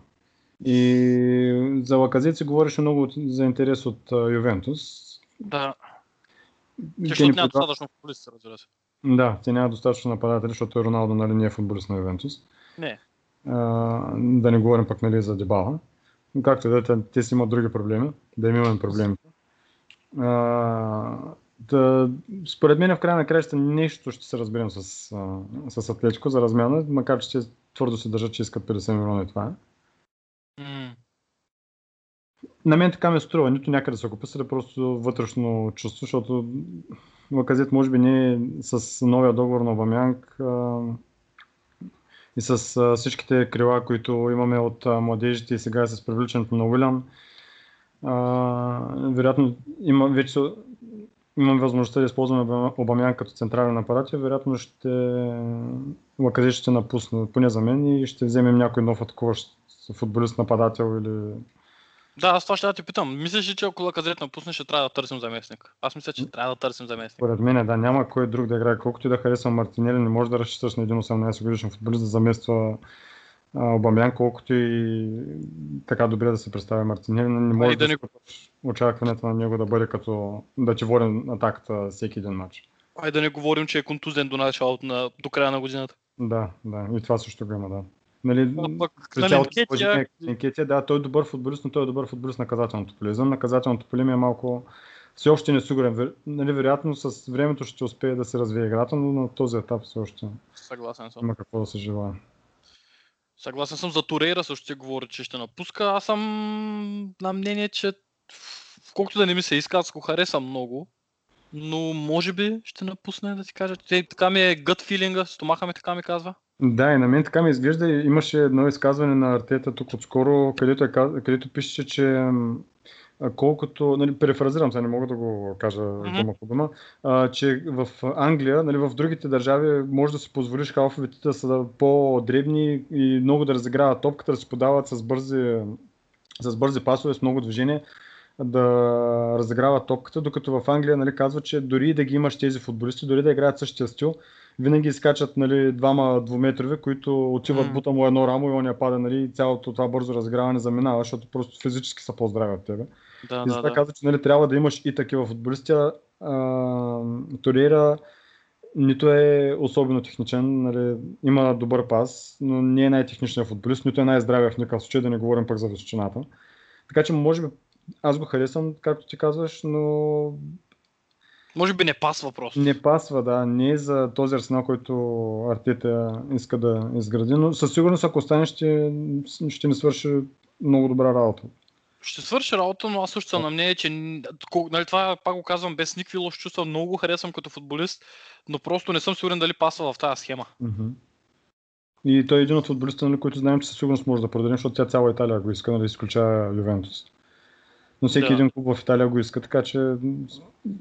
И за Лаказет се говореше много за интерес от Ювентус. да. Те Защото няма предла- достатъчно футболисти, разбира се. Да, те няма достатъчно нападатели, защото и Роналдо нали, не е футболист на Ювентус. Не. А, да не говорим пък нали, за Дебала. Но както и да е, те, те си имат други проблеми, да им имаме проблеми. А, да, според мен в края на краища нещо ще се разберем с, с Атлетико за размяна, макар че те твърдо се държат, че искат 50 милиона и това е. М. На мен така ме струва, нито някъде са го писали, просто вътрешно чувство, защото Лаказет може би не е с новия договор на Обамянг и с всичките крила, които имаме от младежите и сега с привличането на Уилян. Вероятно има, вече имам възможността да използваме Обамянг като централен апарат и вероятно ще Лаказет ще напусне, поне за мен, и ще вземем някой нов атакуващ футболист, нападател или Да, аз това ще да те питам. Мислиш ли, че ако Лаказет напусне, ще трябва да търсим заместник? Аз мисля, че трябва да търсим заместник. Според мен, да, няма кой друг да играе. Колкото и да харесва Мартинели, не може да разчиташ на един 18 годишен футболист да замества Обамян, колкото и така добре да се представя Мартинели. Не може и да да, не- не... очакването на него да бъде като да ти води атаката всеки един матч. Ай да не говорим, че е контузен до началото на, до края на годината. Да, да, и това също го има, да. Нали, А пък при на цялото Ленкетия- уважение към Ленкетия, да, той е добър футболист, но той е добър футболист на наказателното поле. Извън наказателното поле ми е малко все още несигурен. Вер- Нали, вероятно с времето ще успее да се развие играта, но на този етап все още Съгласен съм. има какво да се желая. Съгласен съм за Турейра, също се говори, че ще напуска. Аз съм на мнение, че колкото да не ми се иска, аз го харесвам много. Но може би ще напусне, да ти кажа. Те, така ми е гът филинга, стомаха ми така ми казва. Да, и на мен така ми изглежда. Имаше едно изказване на Артета тук отскоро, където, е, където пише, че колкото, нали, перефразирам, сега не мога да го кажа Мгм. дума по дума, а, че в Англия, нали, в другите държави може да си позволиш халфовете да са по-дребни и много да разиграват топката, да се подават с бързи, с бързи пасове, с много движение, да разиграват топката, докато в Англия нали, казва, че дори да ги имаш тези футболисти, дори да играят същия стил, винаги изкачат нали, двама двуметрови, които отиват М. бута му едно рамо и он я пада, нали, цялото това бързо разиграване заминава, защото просто физически са по-здрави от тебе. Да, И да, затова да. казва, че нали, трябва да имаш и такива футболисти. Торейра нито е особено техничен, нали, има добър пас, но не е най-техничният футболист, нито е най-здравия в никакъв случай, да не говорим пък за височината. Така че, може би, аз го харесвам, както ти казваш, но Може би не пасва просто. не пасва, да, не е за този арсенал, който Артета иска да изгради, но със сигурност, ако остане, ще, ще ни свърши много добра работа. Ще свърши работа, но аз също съм на мнение, че нали, това пак го казвам без никакви лоши чувства, много го харесвам като футболист, но просто не съм сигурен дали пасва в тази схема. Мгм. И той е един от футболистите, нали, които знаем, че със сигурност може да продадем, защото тя цяла Италия го иска, нали, изключая Ювентус. Но всеки Да. един клуб в Италия го иска, така че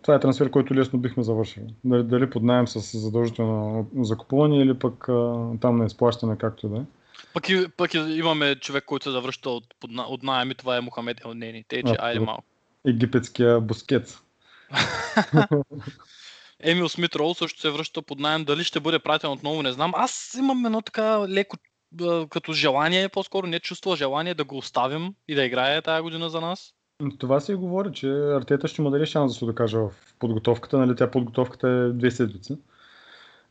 това е трансфер, който лесно бихме завършили. Дали, дали под найем с задължително закупуване или пък а, там на изплащане, както и да е. Пък, и, пък и имаме човек, който се завръща от, от найем и това е Мохамед Елнени. Те, че айде малко. Египетския бускет. Емил Смит Роу също се връща под найем. Дали ще бъде пратен отново, не знам. Аз имам едно така леко като желание, по-скоро не чувства желание да го оставим и да играе тази година за нас. Това се и говори, че Артета ще му даде шанс да се докаже в подготовката. Нали, тя подготовката е две седмици.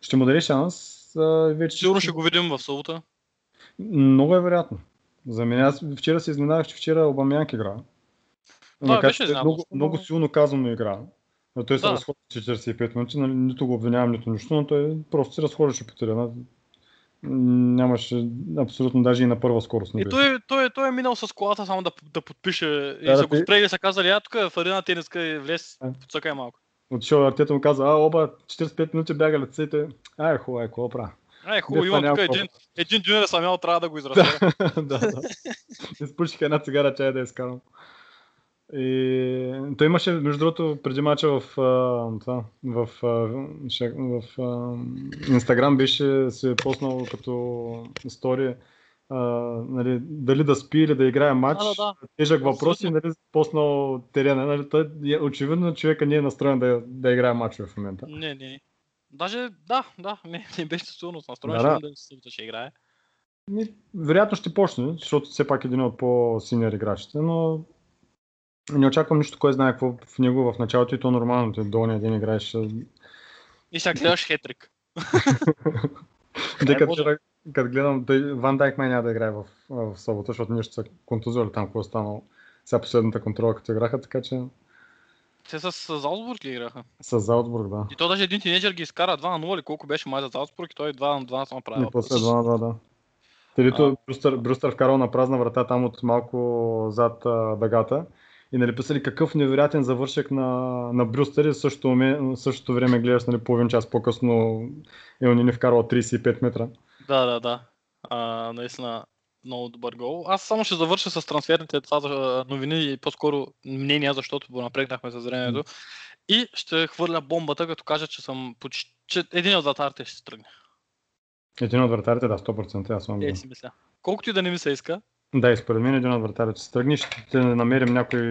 Ще му даде шанс. А, вече Сигурно ще го видим в събота. Много е вероятно. За мен аз вчера се изненадах, че вчера Обамянк игра. Макар, беше че изненадващо, много, много но- силно казано игра. Но той се Да. разходи 45 минути, нали, нито го обвинявам, нито нищо, но той просто се разходеше по терена. Нямаше абсолютно даже и на първа скорост. Не И той, той, той е минал с колата само да, да подпише. И Да, са да, го спрели и са казали, а тук е в арена тениска и влез, А. подсъкай малко. Отишъл Артета му каза, а, оба, 45 минути бяга лице и той, ай, хубаво, е, какво правя? Ай, хубаво, имам тук един, един дюнер самял, трябва да го изразя. да, да. Изпучих една цигара чая да изкарам. И той имаше, между другото, преди мача в, това, в, ше- в а, Инстаграм беше се поснал като стори а, нали, дали да спи или да играе матч. Да, да, да. Тежък въпрос и нали, поснал терена. Нали, той, е- очевидно човека не е настроен да, да играе матчове в момента. Не, не. Даже, да, да, не, не беше силно настроен, Да, да, да. ще играе. Ми, вероятно ще почне, защото все пак е един от по-синьор играчите, но не очаквам нищо, кой знае какво в него в началото и то нормално, той долния ден играеш. И сега гледаш хетрик. Де, като, гледам- като гледам, той, Ван Дайк май няма да играе в, в събота, защото нещо са контузили там, какво е станало сега последната контрола, като играха, така че Те с Залцбург ли играха? с Залцбург, да. И то даже един тинейджър ги изкара 2 на 0 или колко беше май за Залцбург и той 2 на 2 само прави. И после 2 на 2, да. Телито. Брюстър, Брюстър вкарал на празна врата там от малко зад а, дъгата и нали писали какъв невероятен завършек на, на Брюстър и същото, същото време гледаш нали, половин час по-късно Елнини вкарал 35 метра. Да, да, да. А, наистина много добър гол. Аз само ще завърша с трансферните това новини и по-скоро мнения, защото го напрегнахме за времето. И ще хвърля бомбата, като кажа, че съм почти... че един от вратарите ще се тръгне. Един от вратарите, да, 100%, аз съм Е, си мисля. Колкото и да не ми се иска, Да, и според мен един от вратарите ще тръгне, ще намерим някой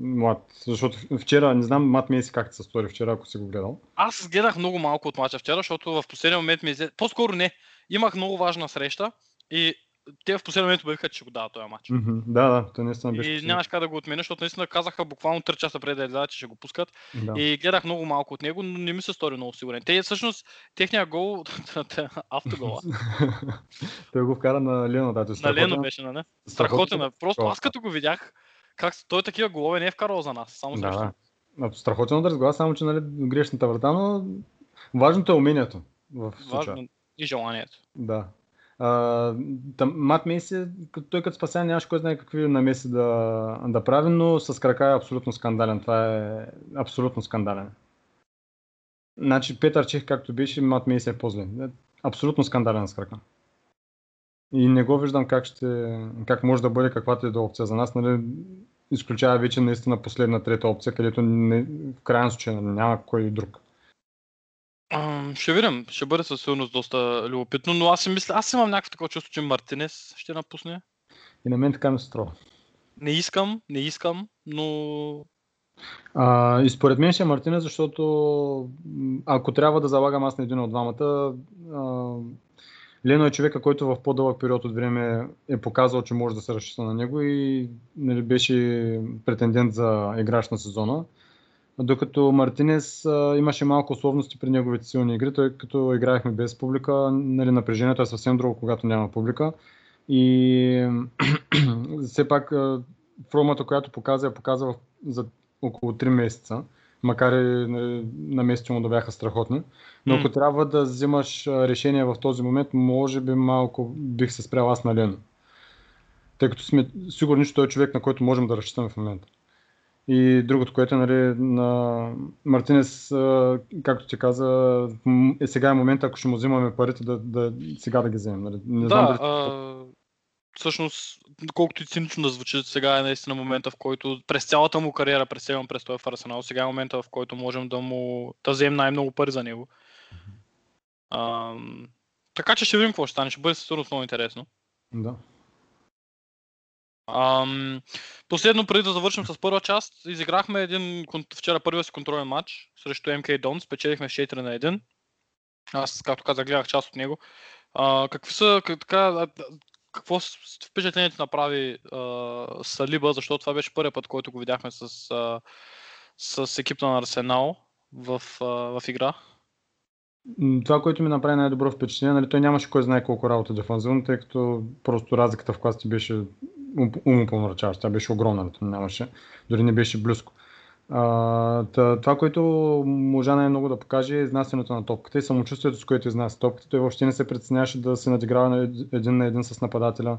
млад. Защото вчера, не знам Мат Мейси как се стори вчера, ако си го гледал. Аз гледах много малко от мача вчера, защото в последния момент ми. По-скоро не. Имах много важна среща и те в последния момент обявиха, че ще го дават този матч. Мгм, Да, да, той наистина беше. И впечатлен. нямаш как да го отменя, защото наистина казаха буквално 3 часа преди да излязат, че ще го пускат. Да. И гледах много малко от него, но не ми се стори много сигурен. Те всъщност, техния гол, автогола, той го вкара на Лено, да. на страхотен- Лено беше, нали? Страхотен. е. Просто аз като го видях, как той такива голове не е вкарал за нас, само Да, срещу. да. Страхотен удар с глава, само че нали, грешната врата, но важното е умението в случая. Важно и желанието. Да. А, Мат като- той като спася нямаше кой знае какви намеси да, да прави, но с крака е абсолютно скандален. Това е абсолютно скандален. Значи Петър Чех както беше, Мат Мейси е по-зле. Е, Абсолютно скандален с крака. И не го виждам как ще, как може да бъде каквато и да е опция за нас. Нали, изключая вече наистина последна трета опция, където не, в крайна случай няма кой друг. Ам, ще видим. Ще бъде със сигурност доста любопитно, но аз си мисля, аз имам някакво такова чувство, че Мартинес ще напусне. И на мен така ми се струва. Не искам, не искам, но А, и според мен ще е Мартинес, защото ако трябва да залагам аз на един от двамата, а, Лено е човека, който в по-дълъг период от време е показал, че може да се разчита на него и нали, беше претендент за играч на сезона. Докато Мартинес а, имаше малко условности при неговите силни игри, тъй като играехме без публика, нали, напрежението е съвсем друго, когато няма публика. И все пак формата, която показа, я показа за около 3 месеца, макар и нали, на месеци му да бяха страхотни. Но ако трябва да взимаш решение в този момент, може би малко бих се спрял аз на Лено. Тъй като сме сигурни, че той е човек, на който можем да разчитаме в момента. И другото, което е, нали, на Мартинес, а, както ти каза, е сега е момента, ако ще му взимаме парите, да, да сега да ги вземем. Нали. Не знам да, дали... а, всъщност, колкото и цинично да звучи, сега е наистина момента, в който през цялата му кариера, през целия му престой в Арсенал, сега е момента, в който можем да му да вземем най-много пари за него. Ам, така че ще видим какво ще стане, ще бъде със много интересно. Да. Ам, последно, преди да завършим с първа част, изиграхме един вчера първия си контролен матч срещу МК Дон, спечелихме с 4 на 1. Аз, както казах, гледах част от него. А, какви са, как, така, какво впечатлението направи а, Салиба, защото това беше първият път, който го видяхме с, а, с екипа на Арсенал в, а, в игра. Това, което ми направи най-добро впечатление, нали, той нямаше кой знае колко работа дефанзивно, тъй като просто разликата в класите беше ум- умопомрачаваща. Тя беше огромна, нямаше, дори не беше близко. А, това, което можа най-много да покаже е изнасянето на топката и самочувствието, с което изнася топката. Той въобще не се притесняваше да се надиграва на ед- един на един с нападателя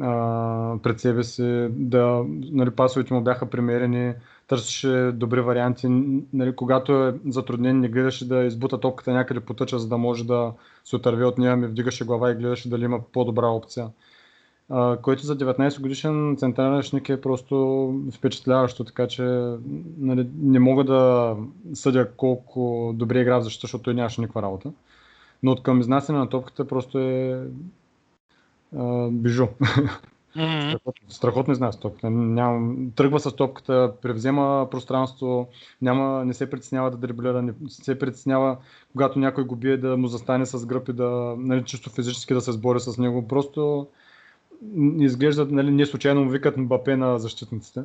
а, пред себе си, да, нали, пасовете му бяха примерени, търсеше добри варианти. Нали, когато е затруднен, не гледаше да избута топката някъде по тъча, за да може да се отърви от нея, ми вдигаше глава и гледаше дали има по-добра опция. Който за 19 годишен централен защитник е просто впечатляващо, така че нали, не мога да съдя колко добре игра в защита, защото той нямаше никаква работа. Но от към изнасяне на топката просто е а, бижу. Mm-hmm. Страхотно, страхотно изнася топката. Ням, тръгва с топката, превзема пространство, няма, не се притеснява да дриблира, не се притеснява, когато някой го бие да му застане с гръб и да, нали, чисто физически да се сбори с него. Просто м, изглежда, нали, не случайно му викат Мбапе на защитниците.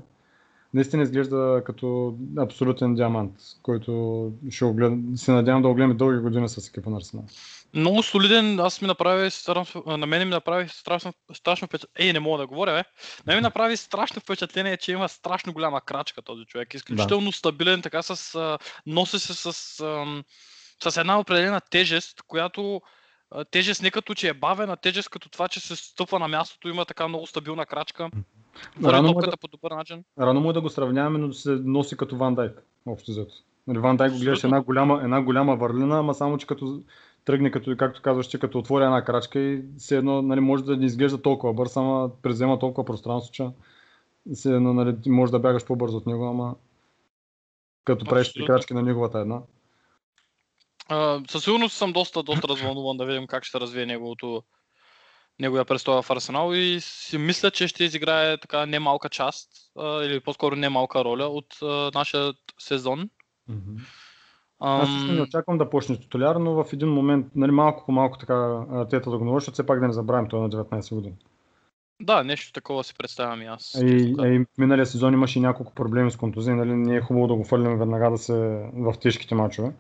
Наистина изглежда като абсолютен диамант, който ще оглед... се надявам да огледаме дълги години с екипа на Арсенал. Много солиден, аз ми направи, страшно, на мен ми направи страшно, страшно впечатление. Ей, не мога да говоря, бе. На мен ми направи страшно впечатление, че има страшно голяма крачка този човек. Изключително стабилен, така с... носи се с, ам, с една определена тежест, която тежест не като че е бавена, тежест като това, че се стъпва на мястото, има така много стабилна крачка. Рано му е да- по добър начин. Рано му е да го сравняваме, но се носи като Ван Дайк, общо взето. Нали, Ван Дайк го гледаш една голяма, една голяма върлина, ама само, че като тръгне, като, както казваш, че като отвори една крачка и все едно нали, може да не изглежда толкова бърз, ама презема толкова пространство, че все едно нали, може да бягаш по-бързо от него, ама като правиш три крачки на неговата една. Със сигурност съм доста, доста развълнуван да видим как ще развие неговото, неговия престой в Арсенал и си мисля, че ще изиграе така немалка част а, или по-скоро немалка роля от а, нашия сезон. Аз също не Ам, очаквам да почне титуляр, но в един момент, нали, малко по малко така тета да го наложи, защото все пак да не забравим, той е на 19 години. да, нещо такова си представям и аз. И, и миналия сезон имаше и няколко проблеми с контузии, нали? не е хубаво да го фърлим веднага да се в тежките мачове.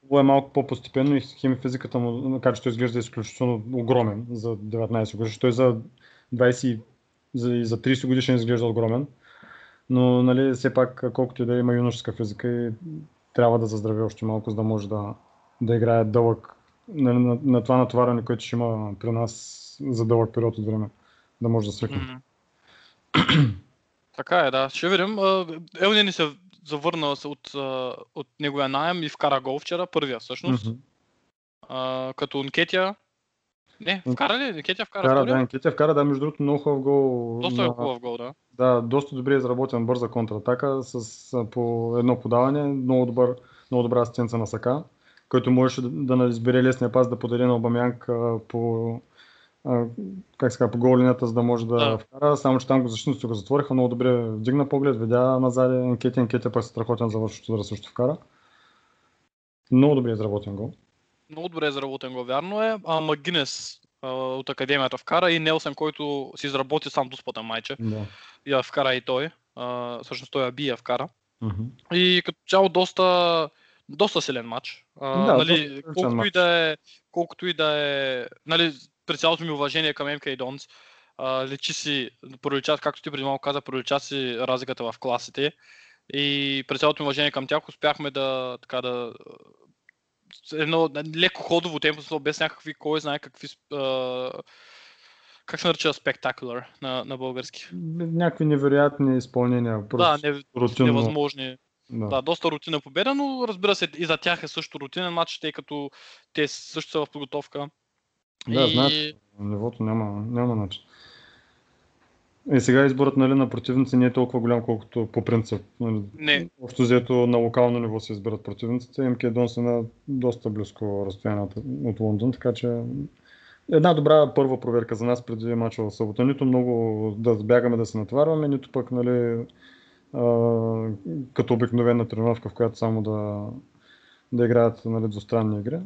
Хубаво е малко по-постепенно и хими физиката му, качеството изглежда изключително огромен за 19 години. Той за 20 за, и за 30 годишен изглежда огромен. Но нали, все пак, колкото и да има юношеска физика, и трябва да заздрави още малко, за да може да, да играе дълъг нали, на, на това натоварване, което ще има при нас за дълъг период от време. Да може да свикне. Мгм. така е, да. Ще видим. Елни ни се завърна от, от неговия найем и вкара гол вчера, първия всъщност. Мгм. А, като Нкетия. Не, вкара ли? Кетя вкара Вкара, втория? да, Енкетия вкара, да, между другото, много хубав гол. Доста е хубав гол, да. Да, доста добре изработен бърза контратака с по едно подаване, много, добър, много добра асистенция на Сака, който можеше да, да избере лесния пас да подаде на Обамянк по, как се казва, по гол линията, за да може да, Да. вкара, само че там го защитниците го затвориха, много добре вдигна поглед, видя назад Енкетия, Енкетия пък е страхотен завършващ да също вкара. Много добре изработен гол. Много добре е заработен гол, вярно е. А Магинес а, от академията вкара и Нелсън, който си изработи сам дуспата майче. Да. Я вкара и той. А, всъщност той я вкара. Мгм. И като цяло доста, доста силен матч. А, Да, нали, колкото, матч. и да е, колкото и да е, нали, при цялото ми уважение към МК Донс, а, личи си, пролича, както ти преди малко каза, пролича си разликата в класите. И при цялото ми уважение към тях успяхме да, така да, едно леко ходово темпо, без някакви, кой знае какви, а, как се нарича спектакулър на, на български. Някакви невероятни изпълнения. Да, Просто не, рутинно. невъзможни. Да. Да, доста рутинна победа, но разбира се и за тях е също рутинен матч, тъй като те също са в подготовка. Да, и... знаеш, нивото няма, няма начин. И сега изборът нали, на противници не е толкова голям, колкото по принцип. Нали, Не, Общо взето на локално ниво се избират противниците. МК Дон са на доста близко разстояние от- от Лондон, така че една добра първа проверка за нас преди мача в събота. Нито много да бягаме да се натоварваме, нито пък нали, а, като обикновена тренировка, в която само да, да играят нали, двустранни игри.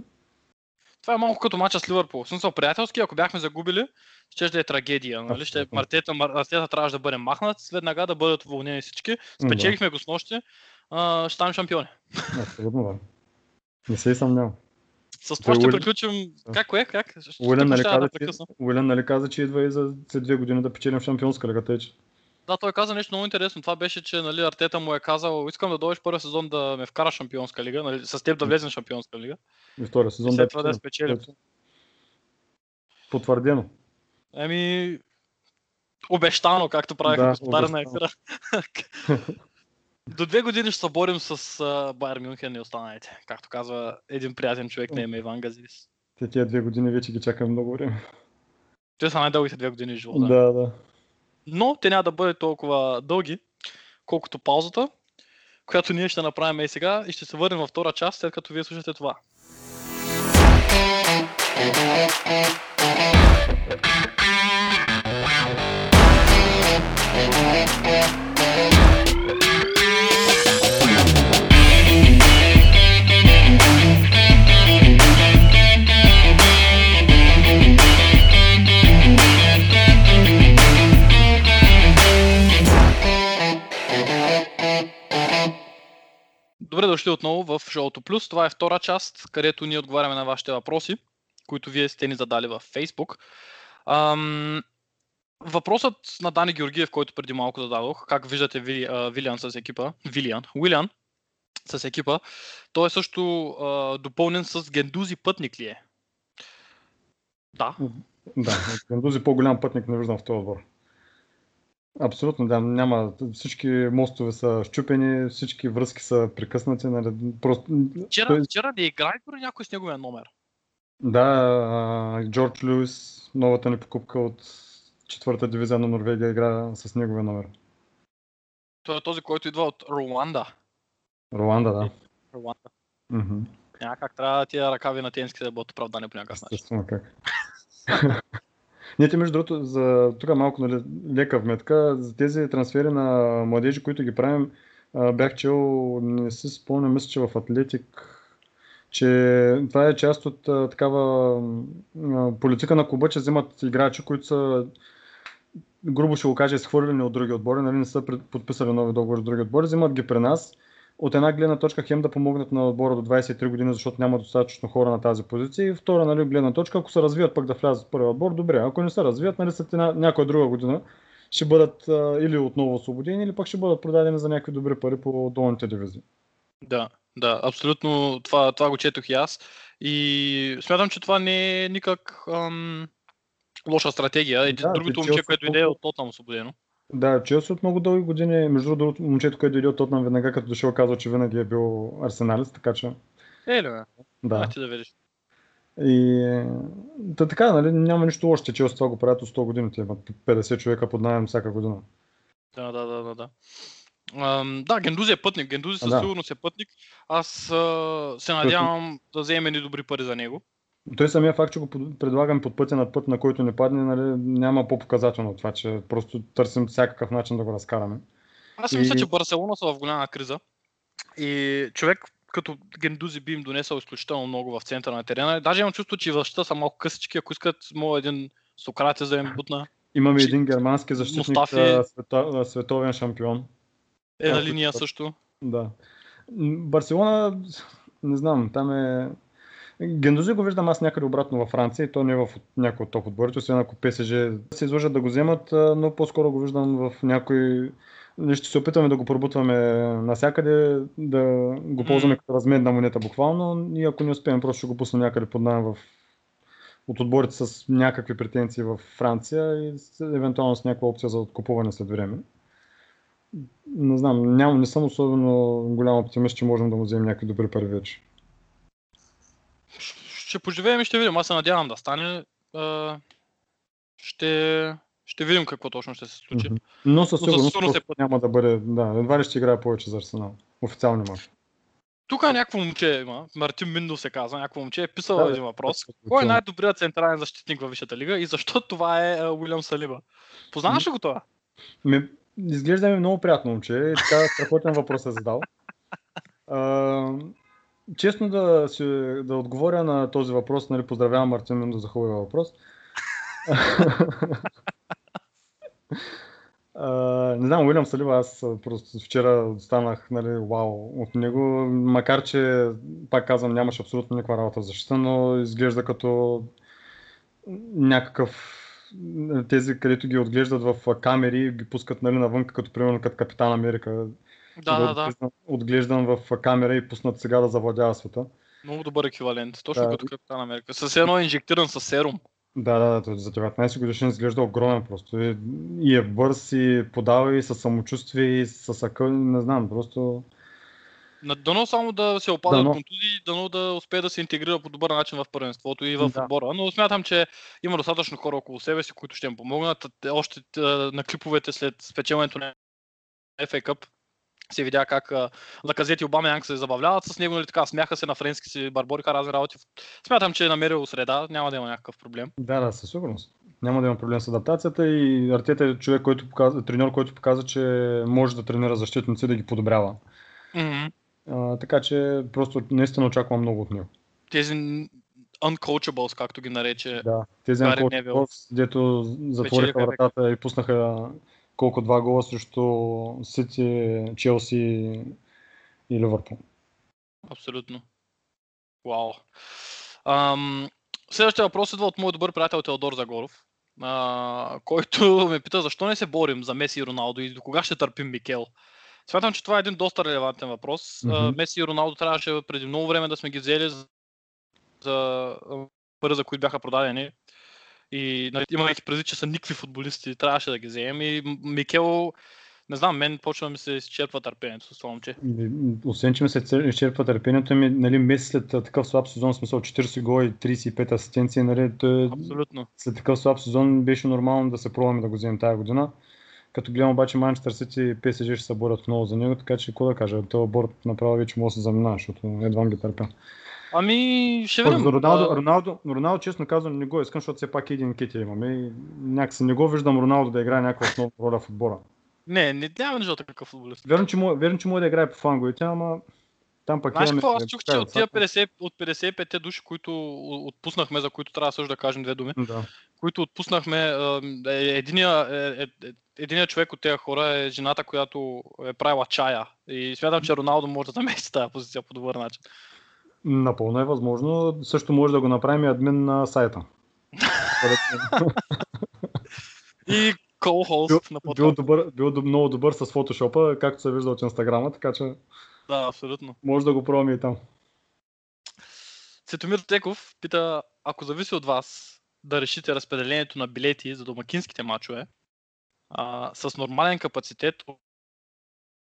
Това е малко като мача с Ливърпул. В смисъл приятелски, ако бяхме загубили, ще да е трагедия. Нали? Ще, Абсолютно. Мартета, Мар- Артета трябваше да бъде махнат, веднага да бъдат уволнени всички. Спечелихме го с нощи, а, ще станем шампиони. Абсолютно, да. Не се съмнявам. С това Той ще Уили- приключим. Да. Как, кое? Как? Уилен нали, да каза, че, прекъсна. Уилен нали каза, че идва и за след две години да печелим шампионска лига, тъй че. Да, той каза нещо много интересно. Това беше, че нали, Артета му е казал, искам да дойдеш първия сезон да ме вкара шампионска лига, нали, с теб да влезем в шампионска лига. И втория сезон И след това да печелим. спечелим. Потвърдено. Еми, обещано, както правиха Да, господаря на ефира. До две години ще се борим с а, Байер Мюнхен и останалите, както казва един приятен човек на име Иван Газис. Те тия две години вече ги чакам много време. Те са най-дългите две години живота. Да, да. Но те няма да бъдат толкова дълги, колкото паузата, която ние ще направим и сега и ще се върнем във втора част, след като вие слушате това. Добре дошли отново в Шоуто Плюс. Това е втора част, където ние отговаряме на вашите въпроси, които вие сте ни задали във Facebook. Ам, въпросът на Дани Георгиев, който преди малко зададох, как виждате Вили, а, Вилиан с екипа, Вилиан, Уилиан с екипа, той е също а, допълнен с Гендузи пътник ли е? Да, Да, Гандузи по-голям пътник не виждам в този отбор. Абсолютно, да, няма. Всички мостове са щупени, всички връзки са прекъснати. Нали, просто... вчера, той- вчера не играе дори някой с неговия номер. Да, Джордж Луис, новата ни покупка от четвърта дивизия на Норвегия, игра с неговия номер. Той е този, който идва от Руанда. Роланда, да. Руанда. Мгм. Няма как трябва тия ръкави на тенските да бъдат оправдани по някакъв начин. Естествено как. Не, ти между другото, за тук малко нали, лека вметка, за тези трансфери на младежи, които ги правим, бях чел, не си спомням, мисля, че в Атлетик, че това е част от а, такава а, политика на клуба, че вземат играчи, които са грубо ще го кажа, изхвърлени от други отбори, нали, не са подписали нови договори с други отбори, вземат ги при нас. От една гледна точка хем да помогнат на отбора до 23 години, защото няма достатъчно хора на тази позиция. И втора нали, гледна точка, ако се развият пък да влязат в първия отбор, добре. Ако не се развият, нали, след една, някоя друга година ще бъдат а, или отново освободени, или пък ще бъдат продадени за някакви добри пари по долните дивизии. Да, да, абсолютно това, това го четох и аз. И смятам, че това не е никак ам, лоша стратегия. Един Да, другото момче, което дойде е от Тотнам освободено. Да, Челси от много дълги години, между другото, момчето, което дойде от Тотнам, веднага като дошъл, казва, че винаги е бил арсеналист, така че Е, ли, да. А, ти да видиш. И да, така, нали, няма нищо лошо, че това го правят от 100 години. Те имат 50 човека под найем всяка година. Да, да, да, да. да. Ам, да, Гендузи е пътник. Гендузи със Да. сигурност е пътник. Аз а, се надявам да вземе ни добри пари за него. Той самия факт, че го предлагам под пътя на път, на който не падне, нали, няма по-показателно от това, че просто търсим всякакъв начин да го разкараме. Аз си мисля, И- че Барселона са в голяма криза. И човек като Гендузи би им донесъл изключително много в центъра на терена. Даже имам чувство, че в защита са малко късички. Ако искат, мога един Сократес да им бутна. Имаме Чи- един германски защитник, Мустафи- а, свето, а, световен шампион. Е на линия също. Да. Барселона, не знам, там е... Гендузи го виждам аз някъде обратно във Франция и то не е в някой от топ отборите, освен ако ПСЖ се излъжат да го вземат, но по-скоро го виждам в някой... Ще се опитаме да го пробутваме насякъде, да го ползваме М. като разменна монета буквално и ако не успеем, просто ще го пуснем някъде под найем в от отборите с някакви претенции в Франция и евентуално с някаква опция за откупуване след време. Не знам, ням, не съм особено голям оптимист, че можем да му вземем някакви добри пари вече. Ще поживеем и ще видим. Аз се надявам да стане. А, ще, ще видим какво точно ще се случи. Но със Но със сигурност сигурност е няма да бъде, да, едва ли ще играе повече за Арсенал. Официални мач. Тук някакво момче има, Мартин Миндо се казва, някакво момче е писал Да, да, един въпрос. точно. Кой е най-добрият централен защитник във Висшата лига и защо това е Уилям Салиба? Познаваш ли го това? Ми, изглежда ми много приятно момче така страхотен въпрос е задал. честно да, си, да отговоря на този въпрос, нали, поздравявам Мартин Миндо за хубавия въпрос. А, не знам, Уилям Салива, аз просто вчера станах, нали, вау от него, макар че, пак казвам, нямаше абсолютно никаква работа в защита, но изглежда като някакъв тези, където ги отглеждат в камери ги пускат нали, навън, като примерно като Капитан Америка. Да, да, да. Отглеждан, отглеждан в камера и пуснат сега да завладява света. Много добър еквивалент. Точно Да. като Капитан Америка. С едно инжектиран с серум. Да, да, да, за 19 годишен изглежда огромен просто. И, е бърз, и подава, и със самочувствие, и с акъл, не знам, просто... На- Дано само да се опази Дано. от контузии, дано да успее да се интегрира по добър начин в първенството и в Да. отбора. Но смятам, че има достатъчно хора около себе си, които ще им помогнат. Те- Още а, на клиповете след спечелването на FA Cup се видя как Лаказет и Обама Янг се забавляват с него, нали така, смяха се на френски си, барбориха разни работи. Смятам, че е намерил среда, няма да има някакъв проблем. Да, да, със сигурност. Няма да има проблем с адаптацията и Артета е човек, който показва, треньор, който показва, че може да тренира защитници да ги подобрява. Мгм. А, така че просто наистина очаквам много от него. Тези uncoachables, както ги нарече. Да, тези Анкот Невил. дето затвориха вратата и пуснаха колко два гола срещу Сити, Челси и Ливърпул. Абсолютно. Вау. Ам, следващия въпрос идва от моят добър приятел Теодор Загоров, а, който ме пита защо не се борим за Меси и Роналдо и до кога ще търпим Микел. Смятам, че това е един доста релевантен въпрос. Мгм. Меси и Роналдо трябваше преди много време да сме ги взели за, пари, за които бяха продадени. И нали, имайки предвид, че са никакви футболисти, трябваше да ги вземем. И Микел, не знам, мен почва да ми се изчерпва търпението с това момче. Освен, че ми се изчерпва търпението ми, нали, месец след такъв слаб сезон, смисъл 40 гола и 35 асистенции, нали, той, Абсолютно. след такъв слаб сезон беше нормално да се пробваме да го вземем тази година. Като гледам обаче Манчестър Сити и ПСЖ ще се борят много за него, така че какво да кажа, този борт направо вече може да се заминава, защото едва ги търпя. Ами, ще видим. за Роналдо, А, Роналдо, Роналдо, честно казвам, не го искам, защото все пак един кетия имаме и някакси не го виждам Роналдо да играе някаква основна роля в отбора. Не, не няма нужда такъв футболист. Верно, че, му, верно, че може да играе по фланговете, ама там пък Знаеш какво? Аз чух, че от тия децата. 50, от 55 души, които отпуснахме, за които трябва също да кажем две думи, Да. които отпуснахме, е, единия, е, е, е, единия човек от тези хора е жената, която е правила чая. И смятам, че Роналдо може да замести тази позиция по добър начин. Напълно е възможно. Също може да го направим и админ на сайта. И co-host на бил, подкаст. добър, бил много добър с фотошопа, както се вижда от инстаграма, така че Да, абсолютно. може да го пробваме и там. Цветомир Теков пита, ако зависи от вас да решите разпределението на билети за домакинските матчове а, с нормален капацитет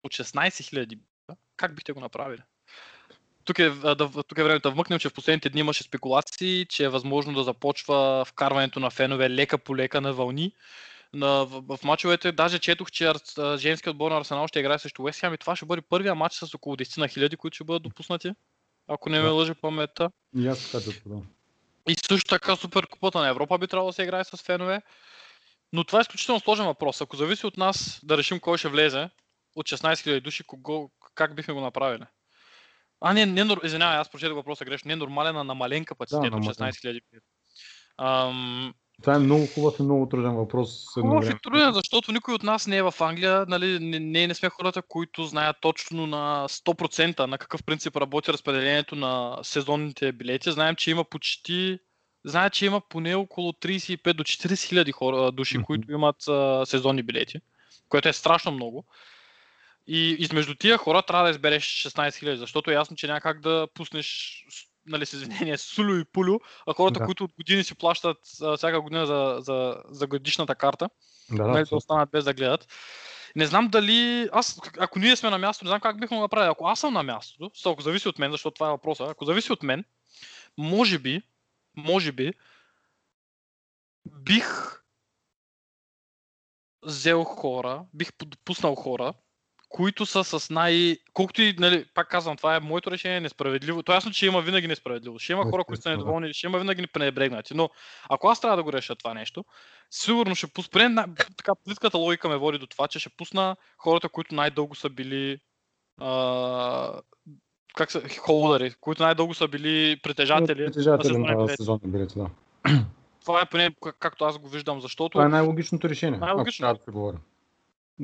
от 16 000, как бихте го направили? Тук е, да, тук е времето да вмъкнем, че в последните дни имаше спекулации, че е възможно да започва вкарването на фенове лека по лека на вълни. На, в, в мачовете, даже четох, че женският отбор на Арсенал ще играе срещу Уест Хем и това ще бъде първия матч с около 10 на хиляди, които ще бъдат допуснати. Ако не ме лъже паметта. И аз така да. И също така супер купата на Европа би трябвало да се играе с фенове. Но това е изключително сложен въпрос. Ако зависи от нас да решим кой ще влезе от 16 000 души, кого, как бихме го направили? А, не, не, извинявай, аз прочетох въпроса грешно. Не нормален, а намален капацитет Да, от намален. 16 000. Ам, Това е много хубав и много труден въпрос. Хубав и труден, защото никой от нас не е в Англия. Нали, не, не, не сме хората, които знаят точно на 100% на какъв принцип работи разпределението на сезонните билети. Знаем, че има почти. Знаят, че има поне около 35 до 40 хиляди души, които имат а, сезонни билети, което е страшно много. И измежду тия хора трябва да избереш 16 хиляди, защото е ясно, че няма как да пуснеш нали, с извинение, сулю и пулю, а хората, Да. които от години си плащат а, всяка година за, за, за годишната карта, Да, нали, да останат без да гледат. Не знам дали... Аз, ако ние сме на място, не знам как бихме го направили. Ако аз съм на мястото, ако зависи от мен, защото това е въпроса, ако зависи от мен, може би, може би, бих взел хора, бих пуснал хора, които са с най... Колкото и, нали, пак казвам, това е моето решение, несправедливо. То е ясно, че има винаги несправедливо. Ще има хора, които са недоволни, ще има винаги пренебрегнати. Но ако аз трябва да го реша това нещо, сигурно ще пусна. Така, плитката логика ме води до това, че ще пусна хората, които най-дълго са били. А, как са, холдари, които най-дълго са били притежатели. Притежатели на сезонни билети, да. Това е поне как- както аз го виждам, защото. Това е най-логичното решение. Най-логично. Ако трябва да се говори.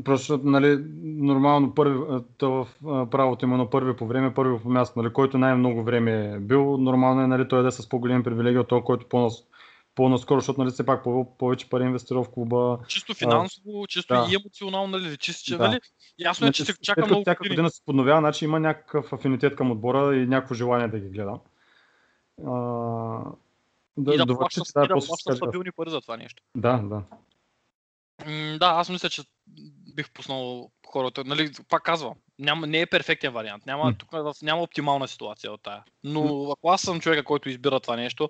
Просто, нали, нормално първи, а, в а, правото има на първи по време, първи по място, нали, който най-много време е бил, нормално е нали, той да е с по-големи привилегии от този, който по-нас, по-наскоро, защото нали, все пак по- повече пари инвестира в клуба. Чисто финансово, чисто да. и емоционално, нали, чисто, че, Да. нали, ясно е, че се Значи, чака след като много всяка година се подновява, значи има някакъв афинитет към отбора и някакво желание да ги гледа. А, да, и да плаща, да, да плаща се стабилни пари за това нещо. Да, да. М, Да, аз мисля, че бих пуснал хората. Нали, пак казвам, няма, не е перфектен вариант. Няма, тук няма оптимална ситуация от тая. Но ако аз съм човека, който избира това нещо,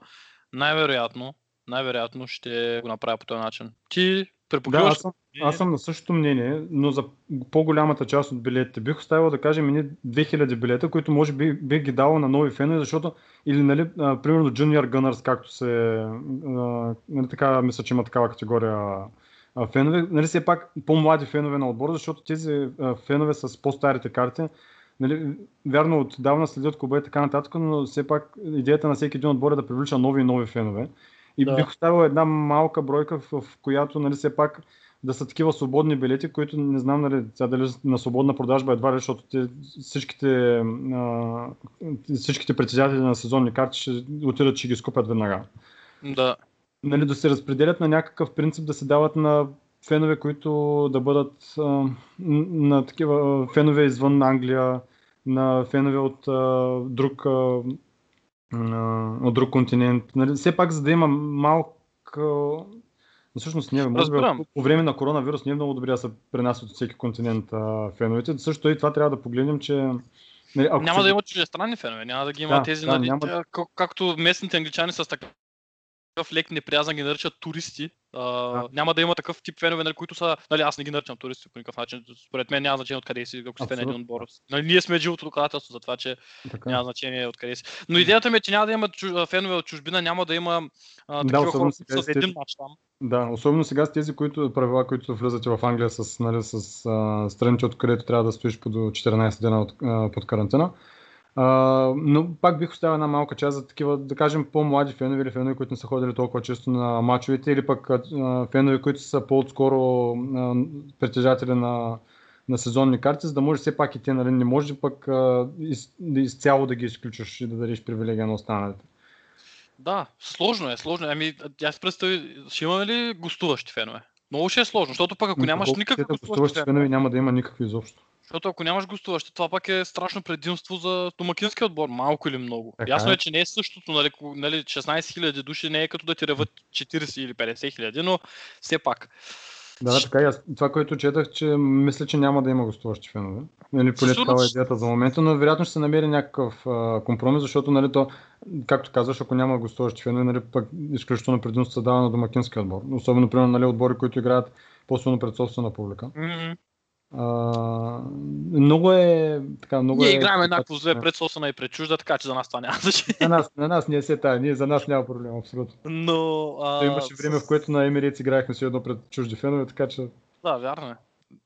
най-вероятно, най-вероятно ще го направя по този начин. Ти Да, препокриваш. аз съм, аз съм на същото мнение, но за по-голямата част от билетите бих оставил да кажем едни 2000 билета, които може би бих ги дал на нови фенове, защото или нали, а, примерно Junior Gunners, както се а, нали, така, мисля, че има такава категория фенове, нали все пак по-млади фенове на отбора, защото тези фенове с по-старите карти Нали, вярно, отдавна следят клуба и така нататък, но все пак идеята на всеки един отбор е да привлича нови и нови фенове. И Да. бих оставил една малка бройка, в, в която нали, все пак да са такива свободни билети, които не знам нали, дали на свободна продажба едва ли, защото те, всичките, а, всичките притежатели на сезонни карти ще отидат, ще ги скупят веднага. Да. Нали, да се разпределят на някакъв принцип, да се дават на фенове, които да бъдат а, на такива фенове извън Англия, на фенове от а, друг, а, от друг континент. Нали, все пак, за да има малка... но Всъщност не, може би по време на коронавирус не е много добре да се пренасят от всеки континент а, феновете. Също и това трябва да погледнем, че нали, ако няма се- да има чуждестранни фенове, няма да ги има Да, тези, да, нали, няма- как- както местните англичани с такъв лек неприязан ги наричат туристи. А, Да. Няма да има такъв тип фенове, нали, които са. Нали, аз не ги наричам туристи по никакъв начин. Според мен няма значение откъде си, ако си фен един отбор. Нали, ние сме живото доказателство за това, че така. няма значение откъде си. Но идеята ми е, че няма да има чу- фенове от чужбина, няма да има а, такива особено хора с един матч там. Да, особено сега с тези които, правила, които влизат в Англия с, нали, с а, страните, откъдето трябва да стоиш по до 14 дена от, а, под карантина. Но пак бих оставил една малка част за такива, да кажем, по-млади фенове или фенове, които не са ходили толкова често на мачовете, или пък фенове, които са по-отскоро притежатели на, на сезонни карти, за да може все пак и те, нали, не може пък из, изцяло да ги изключиш и да дадеш привилегия на останалите. Да, сложно е, сложно е. Ами, аз представи, ще имаме ли гостуващи фенове? Много ще е сложно, защото пък ако Ами, нямаш да гостуващи фенове, няма да има никакви изобщо. Защото ако нямаш гостуващи, това пак е страшно предимство за домакинския отбор, малко или много. Така Ясно е. е, че не е същото, нали, нали 16 000 души не е като да ти реват 40 или 50 хиляди, но все пак. Да, да, така и аз. Това, което четах, че мисля, че няма да има гостуващи фенове. Нали, поне такава е идеята за момента, но вероятно ще се намери някакъв а, компромис, защото, нали, то, както казваш, ако няма гостуващи фенове, нали, пък изключително предимство се дава на домакински отбор. Особено, примерно, нали, отбори, които играят по-силно пред собствена публика. М, А, много е така, много Ние е... играем еднакво зле пред собствена и пред чужда, така че за нас това няма значение. На нас, на нас не е се тая, ние, за нас няма проблем, абсолютно. Но... А, То имаше време, в което на Емирейтс играехме си едно пред чужди фенове, така че Да, вярно е.